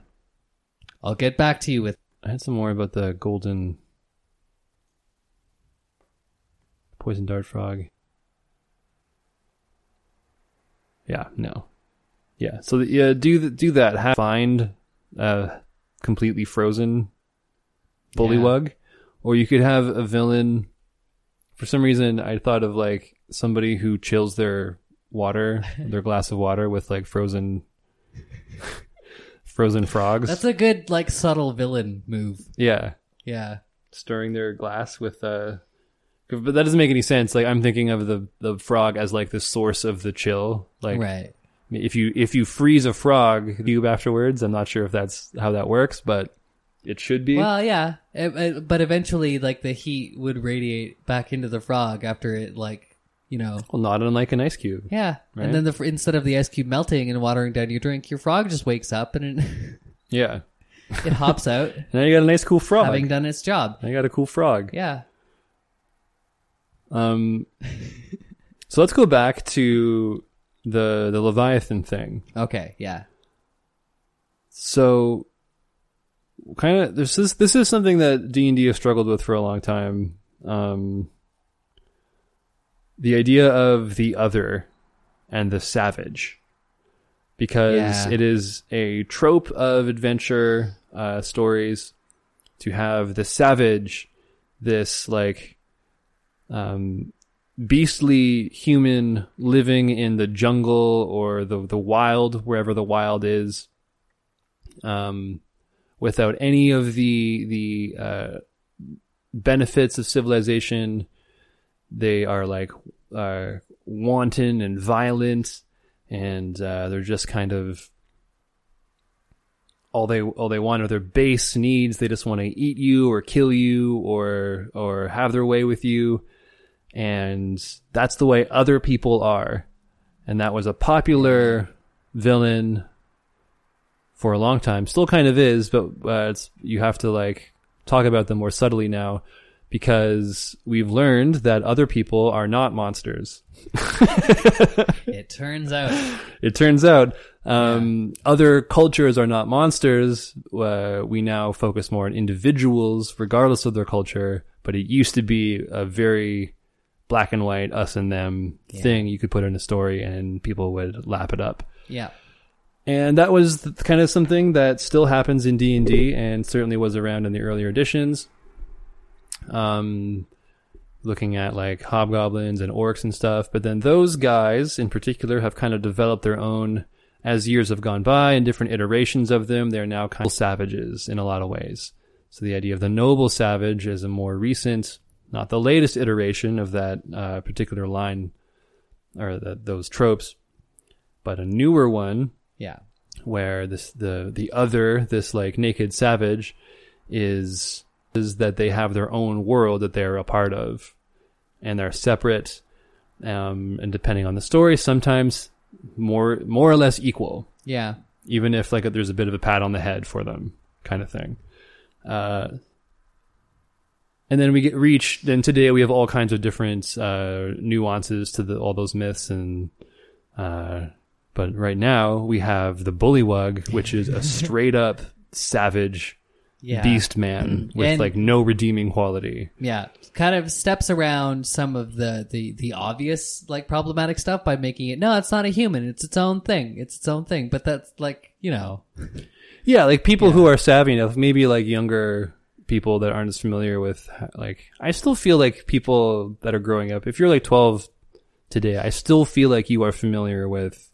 S2: I'll get back to you with.
S1: i had some more about the golden poison dart frog yeah no yeah. So yeah do th- do that. Have, find uh completely frozen bullywug or you could have a villain. For some reason i thought of like somebody who chills their water their glass of water with like frozen frozen frogs.
S2: That's a good like subtle villain move.
S1: yeah.
S2: Yeah.
S1: stirring their glass with uh but that doesn't make any sense. Like i'm thinking of the the frog as like the source of the chill. Like
S2: right.
S1: If you if you freeze a frog cube afterwards i'm not sure if that's how that works but it should be
S2: Well, yeah, It- it- but eventually, like the heat would radiate back into the frog after it, like you know,
S1: well not unlike an ice cube
S2: yeah.
S1: Right.
S2: And then the instead of the ice cube melting and watering down your drink, your frog just wakes up and it,
S1: yeah
S2: it hops out, and
S1: now you got a nice cool frog
S2: having done its job.
S1: you got a cool frog
S2: Yeah.
S1: um so let's go back to the the leviathan thing
S2: Okay. Yeah.
S1: So, kind of this is this is something that D and D has struggled with for a long time. Um, the idea of the other and the savage, because
S2: Yeah.
S1: it is a trope of adventure uh, stories to have the savage, this like um, beastly human living in the jungle or the the wild, wherever the wild is um, without any of the the uh, benefits of civilization. They are like uh, wanton and violent, and uh, they're just kind of all they all they want are their base needs. They just want to eat you or kill you or or have their way with you, and that's the way other people are. And that was a popular villain for a long time. Still kind of is, but uh, it's you have to like talk about them more subtly now. because we've learned that other people are not monsters.
S2: It turns out.
S1: It turns out um, other cultures are not monsters. Uh, we now focus more on individuals, regardless of their culture. But it used to be a very black and white, us and them thing. You could put in a story, and people would lap it up.
S2: Yeah.
S1: And that was kind of something that still happens in D and D, and certainly was around in the earlier editions. Um, looking at like hobgoblins and orcs and stuff, but then those guys in particular have kind of developed their own. As years have gone by and different iterations of them, they're now kind of savages in a lot of ways. So the idea of the noble savage is a more recent, not the latest iteration of that uh, particular line or the, those tropes, but a newer one
S2: Yeah.
S1: where this the the other this like naked savage is is that they have their own world that they're a part of and they're separate um and depending on the story sometimes more more or less equal
S2: Yeah.
S1: even if like there's a bit of a pat on the head for them kind of thing uh and then we get reach then today we have all kinds of different uh nuances to the all those myths and uh but right now we have the bullywug which is a straight up savage
S2: Yeah.
S1: beast man with
S2: And-
S1: like no redeeming quality
S2: Yeah. Kind of steps around some of the, the, the obvious, like, problematic stuff by making it, no, it's not a human. It's its own thing. It's its own thing. But that's like, you know,
S1: Yeah, like people who are savvy enough, maybe like younger people that aren't as familiar with like I still feel like people that are growing up, if you're like 12 today, I still feel like you are familiar with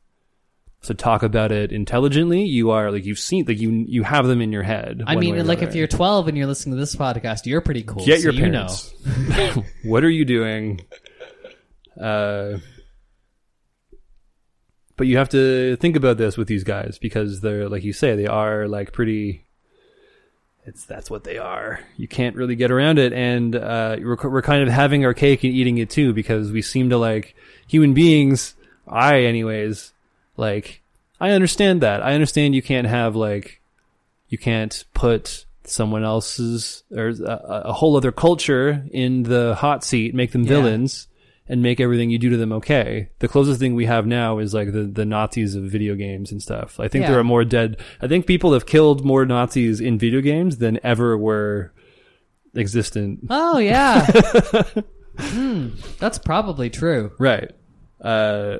S1: so talk about it intelligently, you are like you've seen like you you have them in your head.
S2: I mean, like, if you're 12 and you're listening to this podcast, you're pretty cool.
S1: get
S2: so
S1: your
S2: you know.
S1: parents. what are you doing? Uh but you have to think about this with these guys because they're like you say they are like pretty it's that's what they are. You can't really get around it. And uh we're, we're kind of having our cake and eating it too because we seem to like human beings i anyways like i understand that. I understand you can't have like you can't put someone else's or a, a whole other culture in the hot seat make them
S2: Yeah.
S1: villains and make everything you do to them okay. The closest thing we have now is like the, the Nazis of video games and stuff. I think
S2: Yeah.
S1: there are more dead. I think people have killed more Nazis in video games than ever were existent.
S2: Oh, yeah. Hmm, that's probably true.
S1: Right. Uh,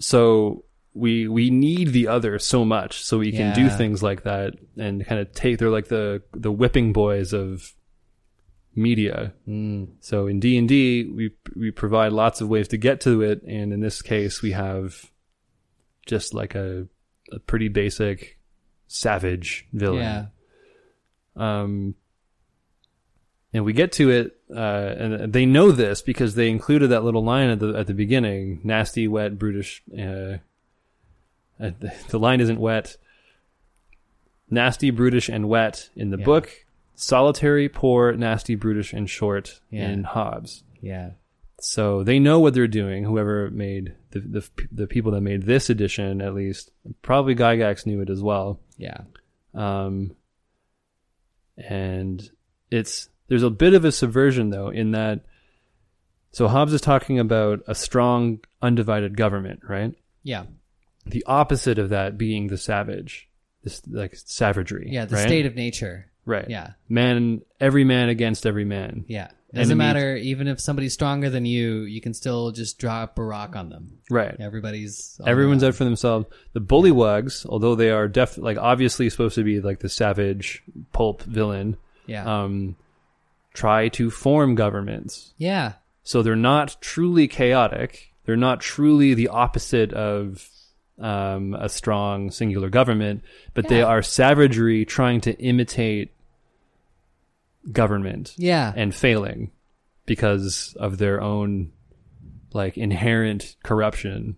S1: so we we need the other so much so we can do things like that and kind of take they're like the the whipping boys of media. So in D and D, we we provide lots of ways to get to it, and in this case, we have just like a a pretty basic savage villain.
S2: Yeah.
S1: Um, and we get to it, uh, and they know this because they included that little line at the at the beginning: nasty, wet, brutish. Uh, uh, the, the line isn't wet. Nasty, brutish, and wet in the
S2: Yeah.
S1: book. Solitary, poor, nasty, brutish, and short
S2: Yeah.
S1: in Hobbes.
S2: Yeah.
S1: So they know what they're doing. Whoever made the the the people that made this edition, at least, probably Gygax knew it as well.
S2: Yeah.
S1: Um, and it's there's a bit of a subversion though in that. So Hobbes is talking about a strong, undivided government, right?
S2: Yeah.
S1: The opposite of that being the savage, this like savagery.
S2: Yeah. The
S1: right?
S2: state of nature.
S1: Right?
S2: Yeah.
S1: man, every man against every man.
S2: Yeah. Doesn't matter. Even if somebody's stronger than you, you can still just drop a rock on them.
S1: Right.
S2: Everybody's.
S1: Everyone's out for themselves. The bullywugs, although they are def like obviously supposed to be like the savage pulp villain,
S2: Yeah.
S1: um, try to form governments.
S2: yeah.
S1: So they're not truly chaotic. They're not truly the opposite of um, a strong singular government, but they
S2: Yeah.
S1: are savagery trying to imitate government
S2: Yeah.
S1: and failing because of their own like inherent corruption.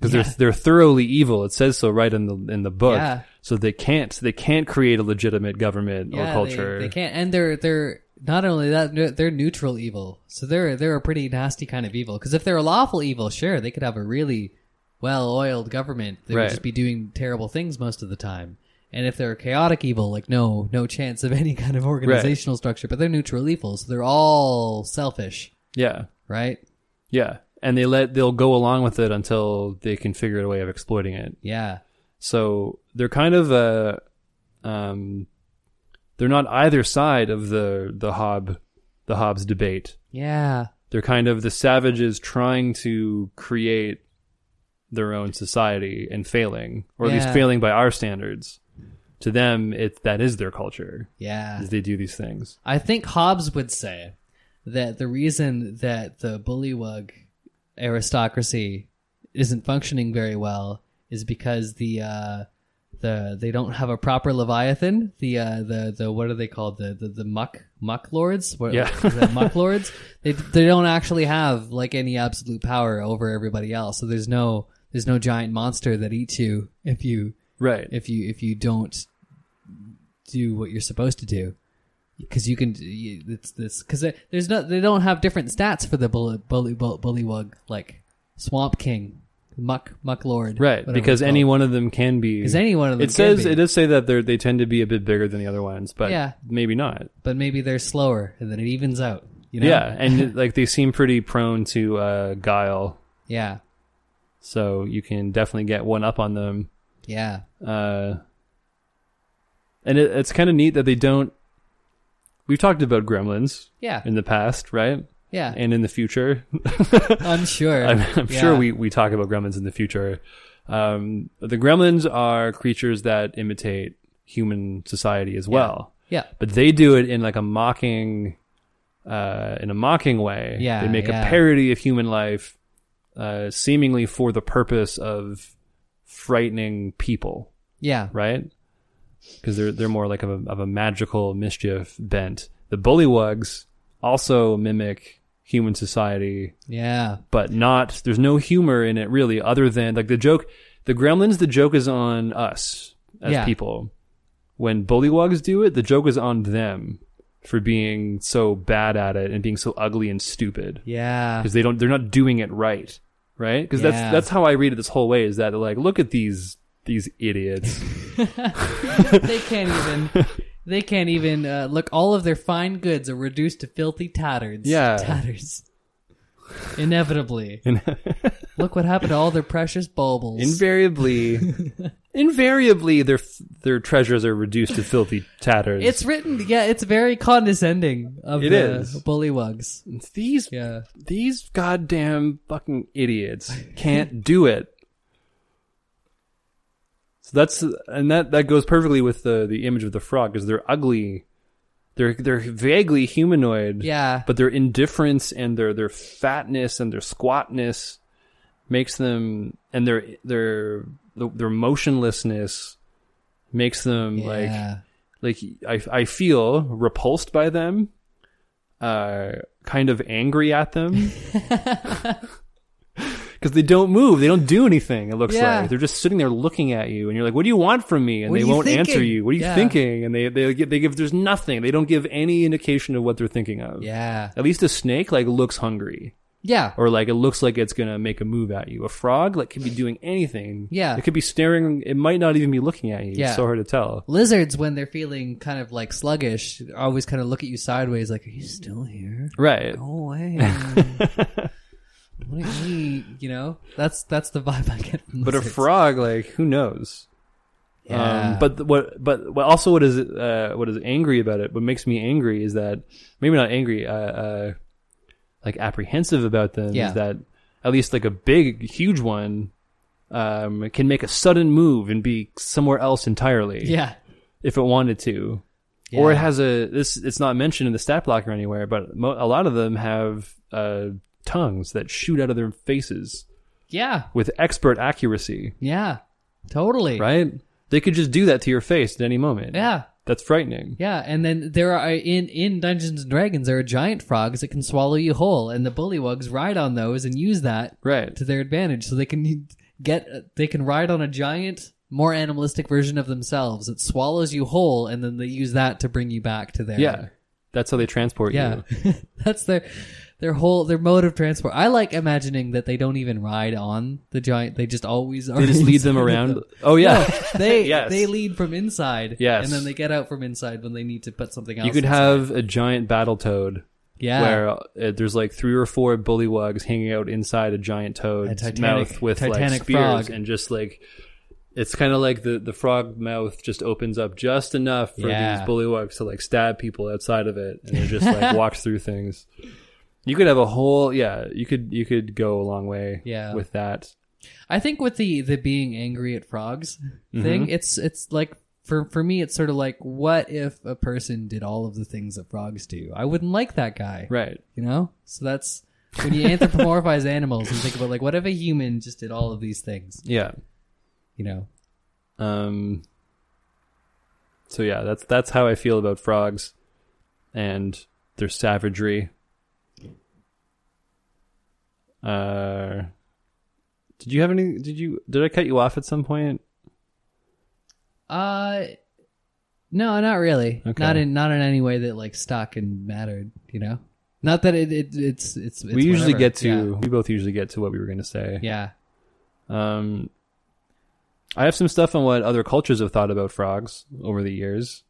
S1: Because
S2: Yeah.
S1: they're they're thoroughly evil. It says so right in the in the book.
S2: Yeah.
S1: So they can't they can't create a legitimate government or culture.
S2: They, they can't, and they're they're not only that they're- they're neutral evil. So they're they're a pretty nasty kind of evil. Because if they're a lawful evil, sure, they could have a really well-oiled government. They
S1: Right.
S2: would just be doing terrible things most of the time. And if they're chaotic evil, like no, no chance of any kind of organizational structure. But they're neutral evil, so they're all selfish,
S1: Yeah.
S2: right?
S1: Yeah. And they let they'll go along with it until they can figure out a way of exploiting it.
S2: Yeah,
S1: So they're kind of uh um they're not either side of the the Hob the Hobbes debate.
S2: yeah,
S1: They're kind of the savages trying to create their own society and failing, or at least failing by our standards. To them, it that is their culture.
S2: yeah.
S1: Is they do these things.
S2: I think Hobbes would say that the reason that the bullywug aristocracy isn't functioning very well is because the uh, the they don't have a proper leviathan. The uh, the the what are they called? The the, the muck muck lords. What,
S1: Yeah.
S2: muck lords. They they don't actually have like any absolute power over everybody else. So there's no there's no giant monster that eats you if you
S1: Right.
S2: if you if you don't do what you're supposed to do because you can you, it's this because there's no they don't have different stats for the bully bully bull, bullywug like swamp king muck muck lord
S1: right. Because any one of them can be.
S2: because any one of them
S1: it says
S2: can be,
S1: it does say that they they tend to be a bit bigger than the other ones, but
S2: Yeah.
S1: maybe not.
S2: but maybe they're slower and then it evens out you know
S1: Yeah, and like they seem pretty prone to uh, guile,
S2: yeah
S1: so you can definitely get one up on them.
S2: yeah
S1: Uh, and it, it's kind of neat that they don't. We've talked about gremlins
S2: yeah
S1: in the past, right?
S2: yeah
S1: And in the future,
S2: I'm sure
S1: I'm, I'm
S2: Yeah.
S1: sure we, we talk about gremlins in the future. Um, the gremlins are creatures that imitate human society as well,
S2: yeah
S1: but they do it in like a mocking, uh, in a mocking way.
S2: Yeah,
S1: they make
S2: yeah.
S1: a parody of human life, uh, seemingly for the purpose of frightening people,
S2: yeah
S1: right? Because they're they're more like of a, of a magical mischief bent. The bullywugs also mimic human society
S2: yeah
S1: but not there's no humor in it really other than like the joke the gremlins the joke is on us as
S2: Yeah.
S1: people when bullywugs do it the joke is on them for being so bad at it and being so ugly and stupid
S2: yeah
S1: because they don't they're not doing it right right because
S2: Yeah.
S1: that's that's how i read it this whole way is that they're like look at these these idiots.
S2: They can't even they can't even uh, look all of their fine goods are reduced to filthy tatters
S1: Yeah.
S2: tatters. Inevitably.
S1: And
S2: look what happened to all their precious bulbils
S1: invariably. Invariably their their treasures are reduced to filthy tatters
S2: it's written yeah it's very condescending of
S1: It
S2: the
S1: is.
S2: bullywugs.
S1: These
S2: yeah.
S1: these goddamn fucking idiots can't do it. That's and that that goes perfectly with the the image of the frog because they're ugly. They're they're vaguely humanoid.
S2: yeah
S1: But their indifference and their their fatness and their squatness makes them and their their their motionlessness makes them like like I I feel repulsed by them, uh, kind of angry at them. Because they don't move, they don't do anything. It looks
S2: Yeah.
S1: like they're just sitting there looking at you, and you're like, "What do you want from me?" And
S2: What
S1: they won't answer you. What are you
S2: Yeah.
S1: thinking? And they they give, they give there's nothing. They don't give any indication of what they're thinking of.
S2: yeah
S1: At least a snake like looks hungry,
S2: yeah
S1: or like it looks like it's gonna make a move at you. A frog like could be doing anything.
S2: Yeah.
S1: it could be staring. It might not even be looking at you.
S2: Yeah.
S1: It's so hard to tell.
S2: lizards when they're feeling kind of like sluggish always kind of look at you sideways like are you still here
S1: Right.
S2: Go away. what do you, mean? you know, that's that's the vibe I get from
S1: But a
S2: lizards.
S1: frog, like, who knows?
S2: Yeah.
S1: Um, but th- what, but what also what is uh, what is angry about it? What makes me angry is that maybe not angry, uh, uh, like apprehensive about them
S2: Yeah.
S1: is that at least like a big, huge one, um, can make a sudden move and be somewhere else entirely
S2: yeah,
S1: if it wanted to, or it
S2: Yeah.
S1: has a this. It's not mentioned in the stat block or anywhere, but mo- a lot of them have uh, tongues that shoot out of their faces
S2: yeah,
S1: with expert accuracy.
S2: yeah, totally.
S1: right? They could just do that to your face at any moment.
S2: Yeah,
S1: That's frightening.
S2: yeah, and then there are in in Dungeons and Dragons there are giant frogs that can swallow you whole, and the bullywugs ride on those and use that
S1: Right.
S2: to their advantage, so they can get they can ride on a giant. More animalistic version of themselves. that swallows you whole, and then they use that to bring you back to their
S1: Yeah. That's how they transport you.
S2: Yeah, that's their their whole their mode of transport. I like imagining that they don't even ride on the giant. They just always are.
S1: They just lead them around.
S2: them.
S1: Oh yeah,
S2: No, they
S1: Yes.
S2: they lead from inside.
S1: Yes.
S2: and then they get out from inside when they need to put something else.
S1: you could
S2: inside.
S1: have a giant battle toad
S2: yeah,
S1: where uh, there's like three or four bullywugs hanging out inside a giant toad's
S2: A Titanic-
S1: mouth with like
S2: Titanic
S1: spears
S2: frog.
S1: and just like it's kind of like the the frog mouth just opens up just enough for
S2: Yeah.
S1: these bullywugs to like stab people outside of it and it just like walks through things. You could have a whole yeah, you could you could go a long way
S2: Yeah.
S1: with that.
S2: I think with the the being angry at frogs
S1: Mm-hmm.
S2: thing, it's it's like for for me, it's sort of like what if a person did all of the things that frogs do? I wouldn't like that guy,
S1: Right.
S2: you know. So that's when you anthropomorphize animals and think about like what if a human just did all of these things,
S1: Yeah.
S2: you know?
S1: Um so yeah, that's that's how I feel about frogs and their savagery. Uh Did you have any did you did I cut you off at some point?
S2: Uh, no, not really.
S1: Okay.
S2: Not in not in any way that like stuck and mattered, you know. Not that it, it it's it's, it's
S1: we usually
S2: whatever.
S1: get to we both usually get to what we were going to say.
S2: yeah.
S1: Um I have some stuff on what other cultures have thought about frogs over the years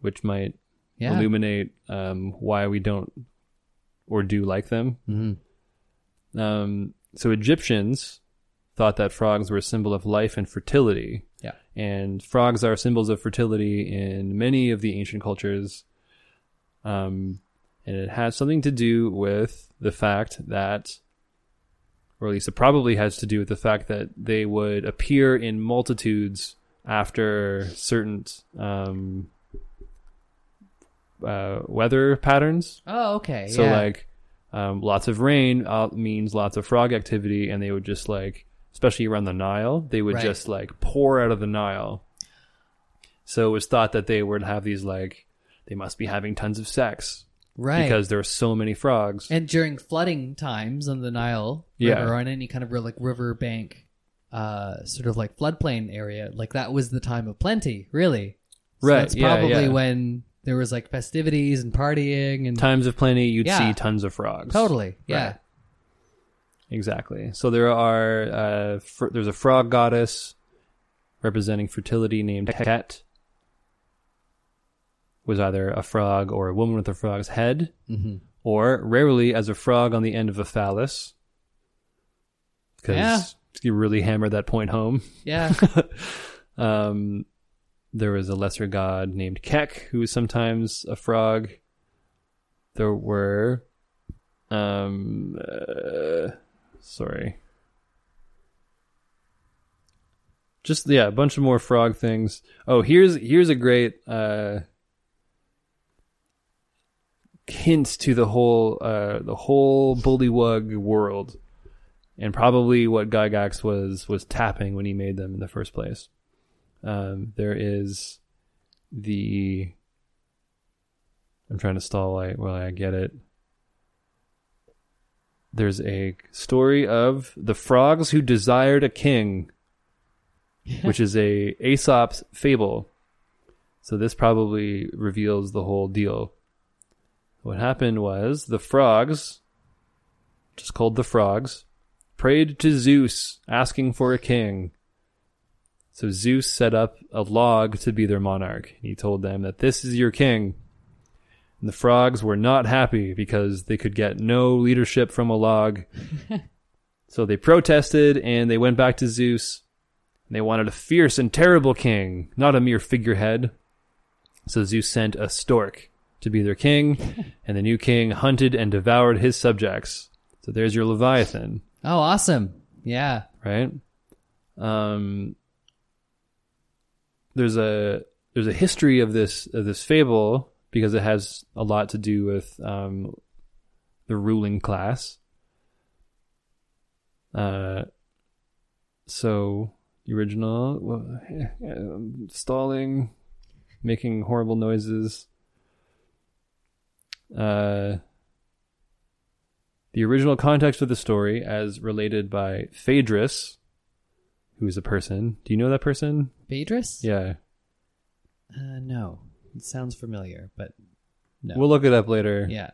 S1: which might
S2: yeah yeah.
S1: illuminate um, why we don't or do like them.
S2: hmm
S1: Um, so Egyptians thought that frogs were a symbol of life and fertility.
S2: Yeah.
S1: And frogs are symbols of fertility in many of the ancient cultures. Um, and it has something to do with the fact that, or at least it probably has to do with the fact that they would appear in multitudes after certain um, uh, weather patterns.
S2: Oh, okay.
S1: So
S2: yeah.
S1: like um, lots of rain uh, means lots of frog activity, and they would just like, especially around the Nile, they would
S2: Right.
S1: just like pour out of the Nile. So it was thought that they would have these like they must be having tons of sex
S2: right.
S1: because there are so many frogs.
S2: and during flooding times on the Nile
S1: Yeah.
S2: River or on any kind of like river bank, uh, sort of like floodplain area, like that was the time of plenty, really. So
S1: Right,
S2: That's
S1: yeah,
S2: probably
S1: yeah.
S2: when there was like festivities and partying and
S1: Times of plenty, you'd
S2: Yeah.
S1: see tons of frogs.
S2: totally, yeah.
S1: Right. Exactly. So there are uh, fr- there's a frog goddess representing fertility named Heket. Was either a frog or a woman with a frog's head,
S2: hmm
S1: or rarely as a frog on the end of a phallus. Because
S2: Yeah.
S1: you really hammer that point home.
S2: Yeah.
S1: Um, there was a lesser god named Kek, who was sometimes a frog. There were, um, uh, sorry, just yeah, a bunch of more frog things. Oh, here's here's a great uh hint to the whole uh the whole bullywug world, and probably what Gygax was was tapping when he made them in the first place. Um, there is the. I'm trying to stall while I, while I get it. There's a story of the frogs who desired a king, which is a Aesop's fable. So this probably reveals the whole deal. What happened was the frogs, just called the frogs, prayed to Zeus asking for a king. So Zeus set up a log to be their monarch. He told them that this is your king. And the frogs were not happy because they could get no leadership from a log. so they protested and they went back to Zeus. They wanted a fierce and terrible king, not a mere figurehead. So Zeus sent a stork to be their king, and the new king hunted and devoured his subjects. So there's your Leviathan
S2: oh, awesome. Yeah.
S1: right? Um, there's a there's a history of this of this fable because it has a lot to do with um, the ruling class. Uh, so the original well, um, stalling, making horrible noises. Uh, the original context of the story, as related by Phaedrus, who is a person. Do you know that person?
S2: Phaedrus?
S1: Yeah.
S2: Uh, no. It sounds familiar, but no.
S1: We'll look it up later.
S2: yeah.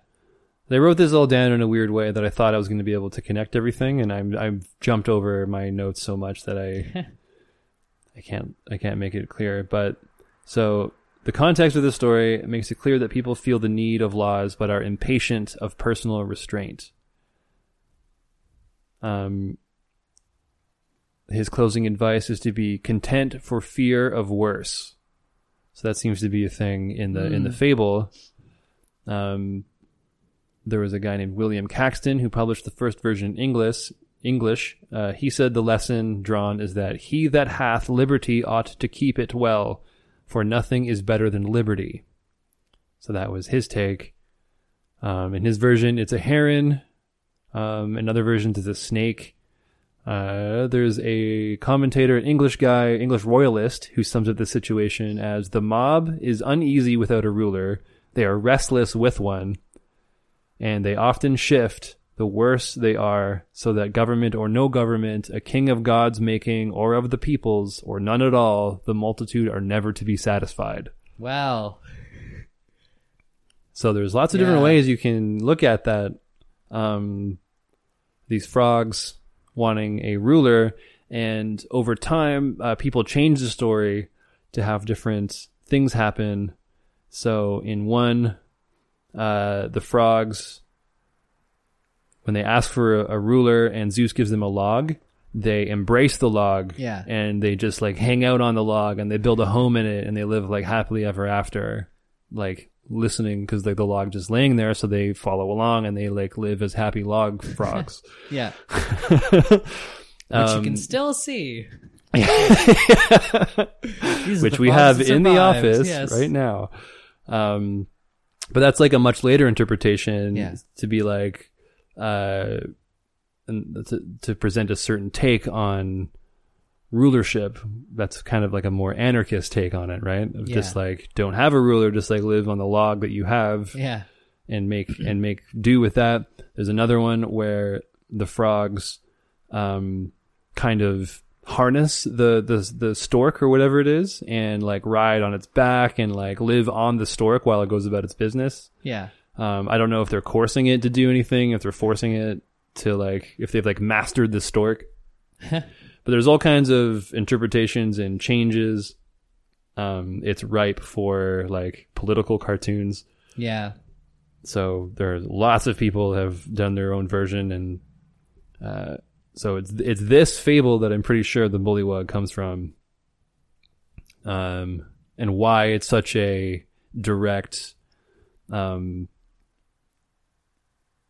S1: They wrote this all down in a weird way that I thought I was going to be able to connect everything, and I'm I've jumped over my notes so much that I I can't I can't make it clear. But so the context of the story makes it clear that people feel the need of laws but are impatient of personal restraint. Um, his closing advice is to be content for fear of worse. So that seems to be a thing in the in the
S2: Mm.
S1: fable. Um, there was a guy named William Caxton who published the first version in English. English. Uh, he said the lesson drawn is that he that hath liberty ought to keep it well, for nothing is better than liberty. So that was his take. Um, in his version, it's a heron. Um, in other versions, it's a snake. Uh, there's a commentator, an English guy, English royalist, who sums up the situation as the mob is uneasy without a ruler. They are restless with one, and they often shift the worse they are, so that government or no government, a king of God's making or of the people's, or none at all, the multitude are never to be satisfied.
S2: Wow.
S1: So there's lots of different ways you can look at that. Um, these frogs wanting a ruler, and over time, uh, people change the story to have different things happen. So in one, uh, the frogs, when they ask for a, a ruler and Zeus gives them a log, they embrace the log
S2: Yeah.
S1: and they just like hang out on the log and they build a home in it and they live like happily ever after like listening because like the log just laying there so they follow along and they like live as happy log frogs
S2: Yeah. Which you
S1: Um,
S2: can still see.
S1: Which we have in the office
S2: yes.
S1: right now um but that's like a much later interpretation
S2: Yeah.
S1: to be like uh and to, to present a certain take on rulership that's kind of like a more anarchist take on it right of just like don't have a ruler just like live on the log that you have
S2: Yeah.
S1: and make and make do with that. There's another one where the frogs um kind of harness the the the stork or whatever it is and like ride on its back and like live on the stork while it goes about its business.
S2: Yeah.
S1: Um I don't know if they're coursing it to do anything, if they're forcing it to like if they've like mastered the stork. but there's all kinds of interpretations and changes. Um it's ripe for like political cartoons.
S2: Yeah.
S1: So there are lots of people have done their own version, and uh, so it's it's this fable that I'm pretty sure the bullywug comes from, um, and why it's such a direct, um,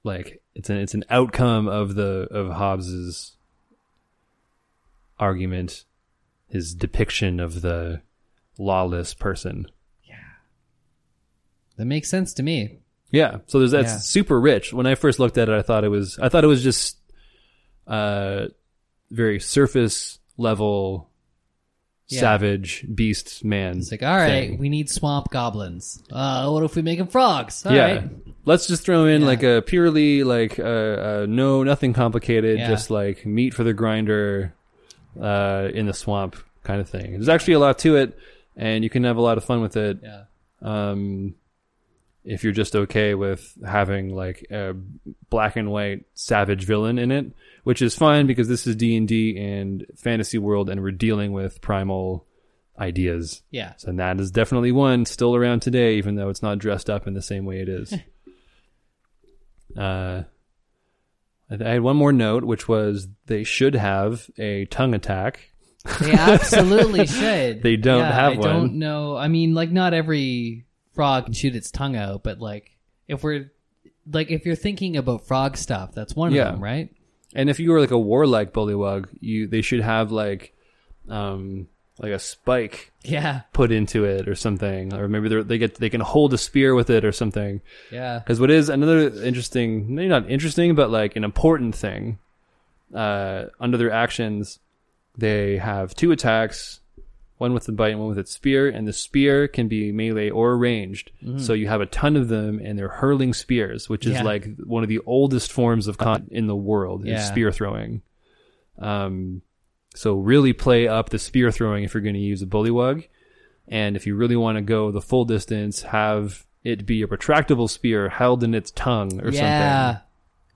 S1: like it's an it's an outcome of the of Hobbes's argument, his depiction of the lawless person. Yeah.
S2: That makes sense to me.
S1: Yeah. So there's that's
S2: Yeah.
S1: super rich. When I first looked at it, I thought it was I thought it was just uh very surface level
S2: Yeah.
S1: savage beast man.
S2: It's like, all right,
S1: thing.
S2: we need swamp goblins. Uh, what if we make them frogs? All
S1: yeah.
S2: right.
S1: Let's just throw in
S2: Yeah.
S1: like a purely like uh, uh no nothing complicated, just like meat for the grinder uh in the swamp kind of thing. There's actually a lot to it and you can have a lot of fun with it.
S2: Yeah.
S1: um, if you're just okay with having like a black and white savage villain in it, which is fine because this is D and D and fantasy world, and we're dealing with primal ideas.
S2: Yeah.
S1: So that is definitely one still around today, even though it's not dressed up in the same way it is. uh, I had one more note, which was they should have a tongue attack.
S2: They absolutely should.
S1: They don't
S2: Yeah,
S1: have
S2: I
S1: one.
S2: I don't know. I mean, like, not every frog can shoot its tongue out, but like, if we're like, if you're thinking about frog stuff, that's one
S1: Yeah.
S2: of them, right?
S1: And if you were like a warlike bullywug, you they should have like um like a spike
S2: Yeah.
S1: put into it or something, or maybe they they get they can hold a spear with it or something.
S2: Yeah.
S1: Because what is another interesting, maybe not interesting, but like an important thing, uh, under their actions, they have two attacks, one with the bite and one with its spear, and the spear can be melee or ranged. So you have a ton of them, and they're hurling spears, which is
S2: Yeah.
S1: like one of the oldest forms of con in the world
S2: Yeah.
S1: is spear throwing. Um, so really play up the spear throwing if you're going to use a bullywug. And if you really want to go the full distance, have it be a retractable spear held in its tongue or
S2: yeah.
S1: something,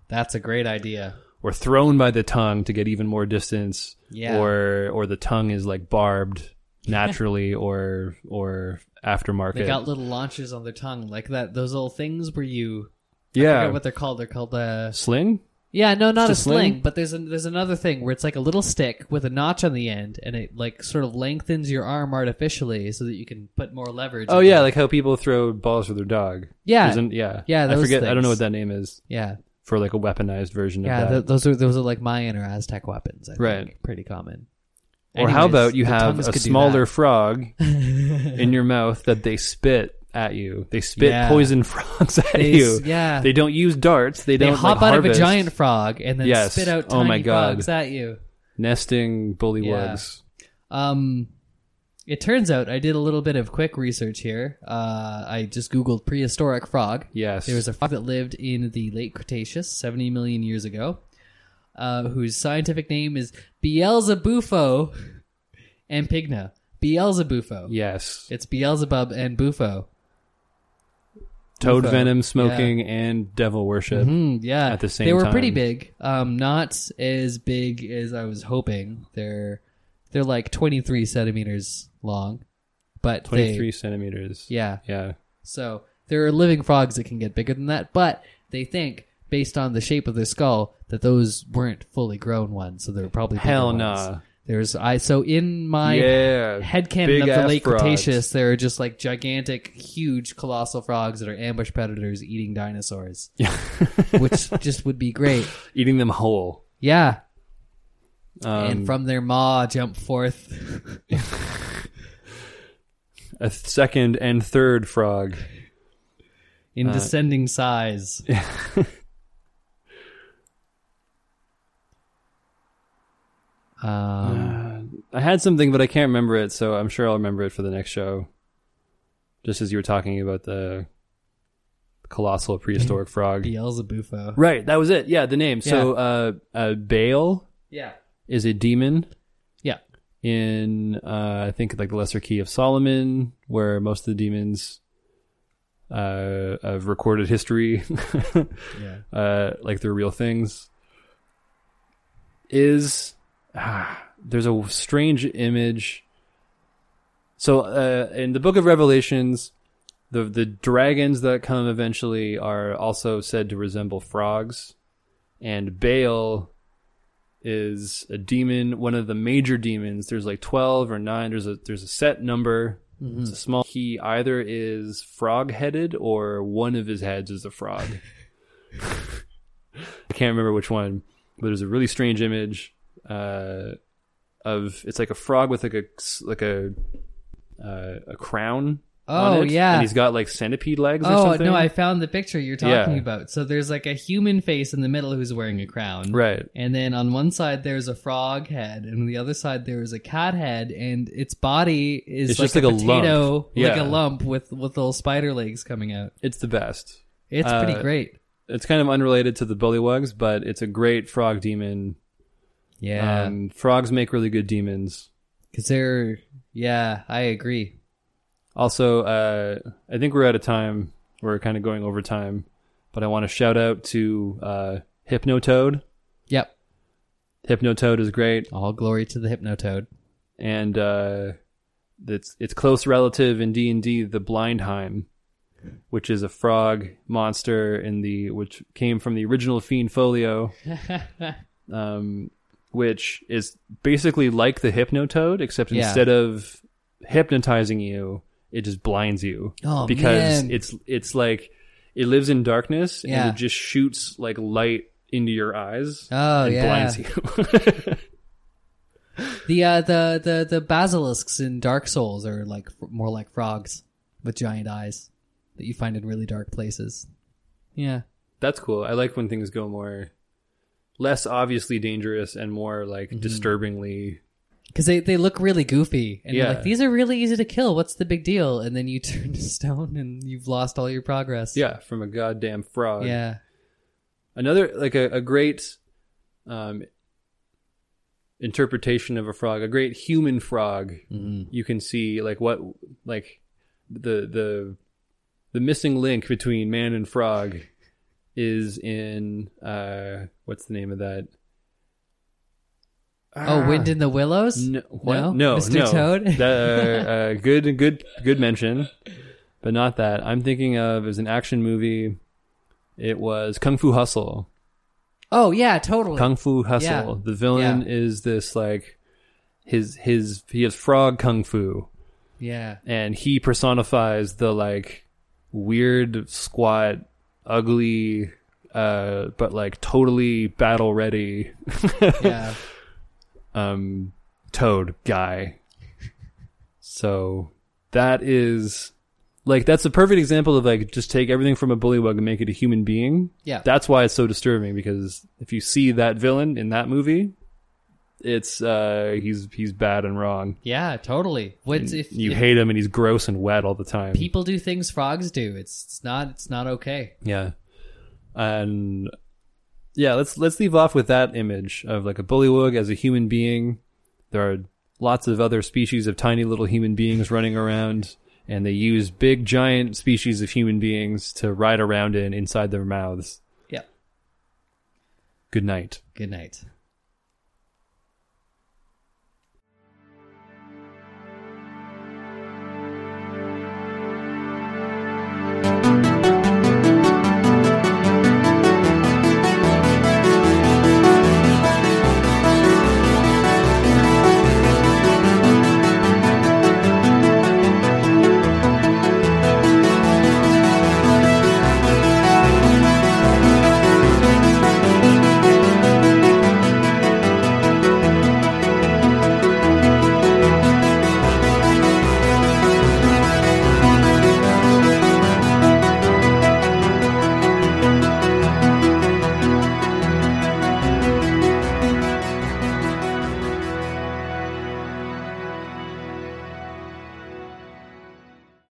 S2: That's a great idea.
S1: or thrown by the tongue to get even more distance,
S2: Yeah.
S1: or or the tongue is like barbed naturally or or aftermarket.
S2: They got little launches on their tongue, like that. Those little things where you I
S1: yeah,
S2: what they're called. They're called uh
S1: sling.
S2: Yeah, no, not a
S1: a
S2: sling,
S1: sling?
S2: but there's a, there's another thing where it's like a little stick with a notch on the end, and it like sort of lengthens your arm artificially so that you can put more leverage.
S1: Oh yeah,
S2: it.
S1: like how people throw balls for their dog.
S2: yeah,
S1: Isn't- yeah,
S2: Yeah,
S1: I forget. I don't know what that name is
S2: yeah,
S1: for like a weaponized version
S2: yeah.
S1: of
S2: th
S1: that.
S2: those are those are like Mayan or Aztec weapons, I think.
S1: Right.
S2: Pretty common.
S1: or how about you have a smaller frog in your mouth that they spit at you. They spit
S2: Yeah.
S1: poison frogs at
S2: They
S1: you.
S2: yeah.
S1: They don't use darts. They
S2: They
S1: don't
S2: hop
S1: like,
S2: out of a giant frog and then
S1: Yes.
S2: spit out
S1: Oh
S2: tiny
S1: my God.
S2: frogs at you.
S1: nesting bullywugs.
S2: Um, it turns out I did a little bit of quick research here. Uh, I just googled prehistoric frog.
S1: Yes.
S2: There was a frog that lived in the late Cretaceous, 70 million years ago, uh, whose scientific name is Beelzebufo ampinga. Beelzebufo.
S1: yes.
S2: It's Beelzebub and Bufo.
S1: Toad venom smoking and devil worship.
S2: Hmm, yeah,
S1: At the same time.
S2: they were pretty big. Um, not as big as I was hoping. They're they're like 23 centimeters long, but they-
S1: 23 centimeters.
S2: yeah,
S1: Yeah.
S2: So there are living frogs that can get bigger than that, but they think, based on the shape of their skull, that those weren't fully grown ones. So they were probably
S1: Hell
S2: ones.
S1: nah.
S2: There's I so in my
S1: yeah.
S2: headcanon
S1: Big
S2: of the late
S1: frogs.
S2: Cretaceous, there are just like gigantic, huge, colossal frogs that are ambush predators eating dinosaurs,
S1: Yeah.
S2: which just would be great.
S1: Eating them whole.
S2: Yeah,
S1: Um,
S2: and from their maw jump forth.
S1: a second and third frog.
S2: in
S1: Uh,
S2: descending size. um,
S1: I had something, but I can't remember it, so I'm sure I'll remember it for the next show. Just as you were talking about the colossal prehistoric frog.
S2: Beelzebufo.
S1: Right, that was it. Yeah, the name. So, uh, uh, Baal
S2: Yeah.
S1: is a demon
S2: Yeah.
S1: in, uh, I think, like the Lesser Key of Solomon, where most of the demons uh, of recorded history,
S2: Yeah.
S1: uh, like they're real things, is ah, there's a strange image. So, uh, in the Book of Revelations, the the dragons that come eventually are also said to resemble frogs, and Baal is a demon, one of the major demons. There's like twelve or nine. There's a there's a set number. It's a small. He either is frog headed or one of his heads is a frog. I can't remember which one, but there's a really strange image uh, of it's like a frog with like a like a uh, a crown.
S2: Oh,
S1: on it,
S2: yeah.
S1: and he's got like centipede legs. or
S2: Oh
S1: something.
S2: no, I found the picture you're talking
S1: Yeah.
S2: about. So there's like a human face in the middle who's wearing a crown.
S1: right.
S2: And then on one side there's a frog head, and on the other side there is a cat head, and its body is
S1: It's
S2: like
S1: just
S2: a
S1: like a lump.
S2: potato, like a lump with with little spider legs coming out.
S1: It's the best.
S2: It's pretty
S1: Uh,
S2: great.
S1: It's kind of unrelated to the bullywugs, but it's a great frog demon.
S2: Yeah,
S1: Um, frogs make really good demons.
S2: because they're yeah, I agree.
S1: Also, uh, I think we're out of time. We're kind of going over time, but I want to shout out to uh, Hypnotoad.
S2: Yep,
S1: Hypnotoad is great,
S2: all glory to the Hypnotoad.
S1: and uh, it's its close relative in D and D, the Blindheim, which is a frog monster in the which came from the original Fiend Folio, um, which is basically like the Hypnotoad, except
S2: Yeah.
S1: instead of hypnotizing you, it just blinds you.
S2: Oh,
S1: because
S2: man.
S1: it's it's like it lives in darkness
S2: Yeah.
S1: and it just shoots like light into your eyes
S2: Oh
S1: and
S2: yeah,
S1: blinds you.
S2: the uh, the the the basilisks in Dark Souls are like more like frogs with giant eyes that you find in really dark places. Yeah,
S1: That's cool. I like when things go more less obviously dangerous and more like
S2: Mm-hmm.
S1: disturbingly
S2: because they they look really goofy and you're
S1: Yeah.
S2: like these are really easy to kill. What's the big deal? And then you turn to stone and you've lost all your progress.
S1: yeah from a goddamn frog.
S2: yeah,
S1: Another like a, a great um interpretation of a frog, a great human frog.
S2: Mhm.
S1: You can see like what like the the the missing link between man and frog is in uh what's the name of that?
S2: Oh, Wind in the Willows?
S1: No, what?
S2: No?
S1: no,
S2: Mr.
S1: no.
S2: Toad?
S1: That, uh, uh, good, good, good mention, but not that. I'm thinking of as an action movie. It was Kung Fu Hustle.
S2: Oh, yeah, totally.
S1: Kung Fu Hustle.
S2: Yeah.
S1: The villain
S2: Yeah.
S1: is this like his his he has frog kung fu,
S2: yeah.
S1: and he personifies the like weird, squat, ugly, uh, but like totally battle ready
S2: Yeah.
S1: um toad guy. So that is like that's a perfect example of like just take everything from a bullywug and make it a human being.
S2: Yeah.
S1: That's why it's so disturbing because if you see that villain in that movie, it's uh he's he's bad and wrong.
S2: yeah, totally. What's if,
S1: You
S2: if
S1: hate him and he's gross and wet all the time.
S2: people do things frogs do? It's it's not it's not okay.
S1: Yeah. And yeah, let's let's leave off with that image of like a bullywug as a human being. There are lots of other species of tiny little human beings running around and they use big giant species of human beings to ride around in inside their mouths.
S2: Yeah.
S1: Good night.
S2: Good night.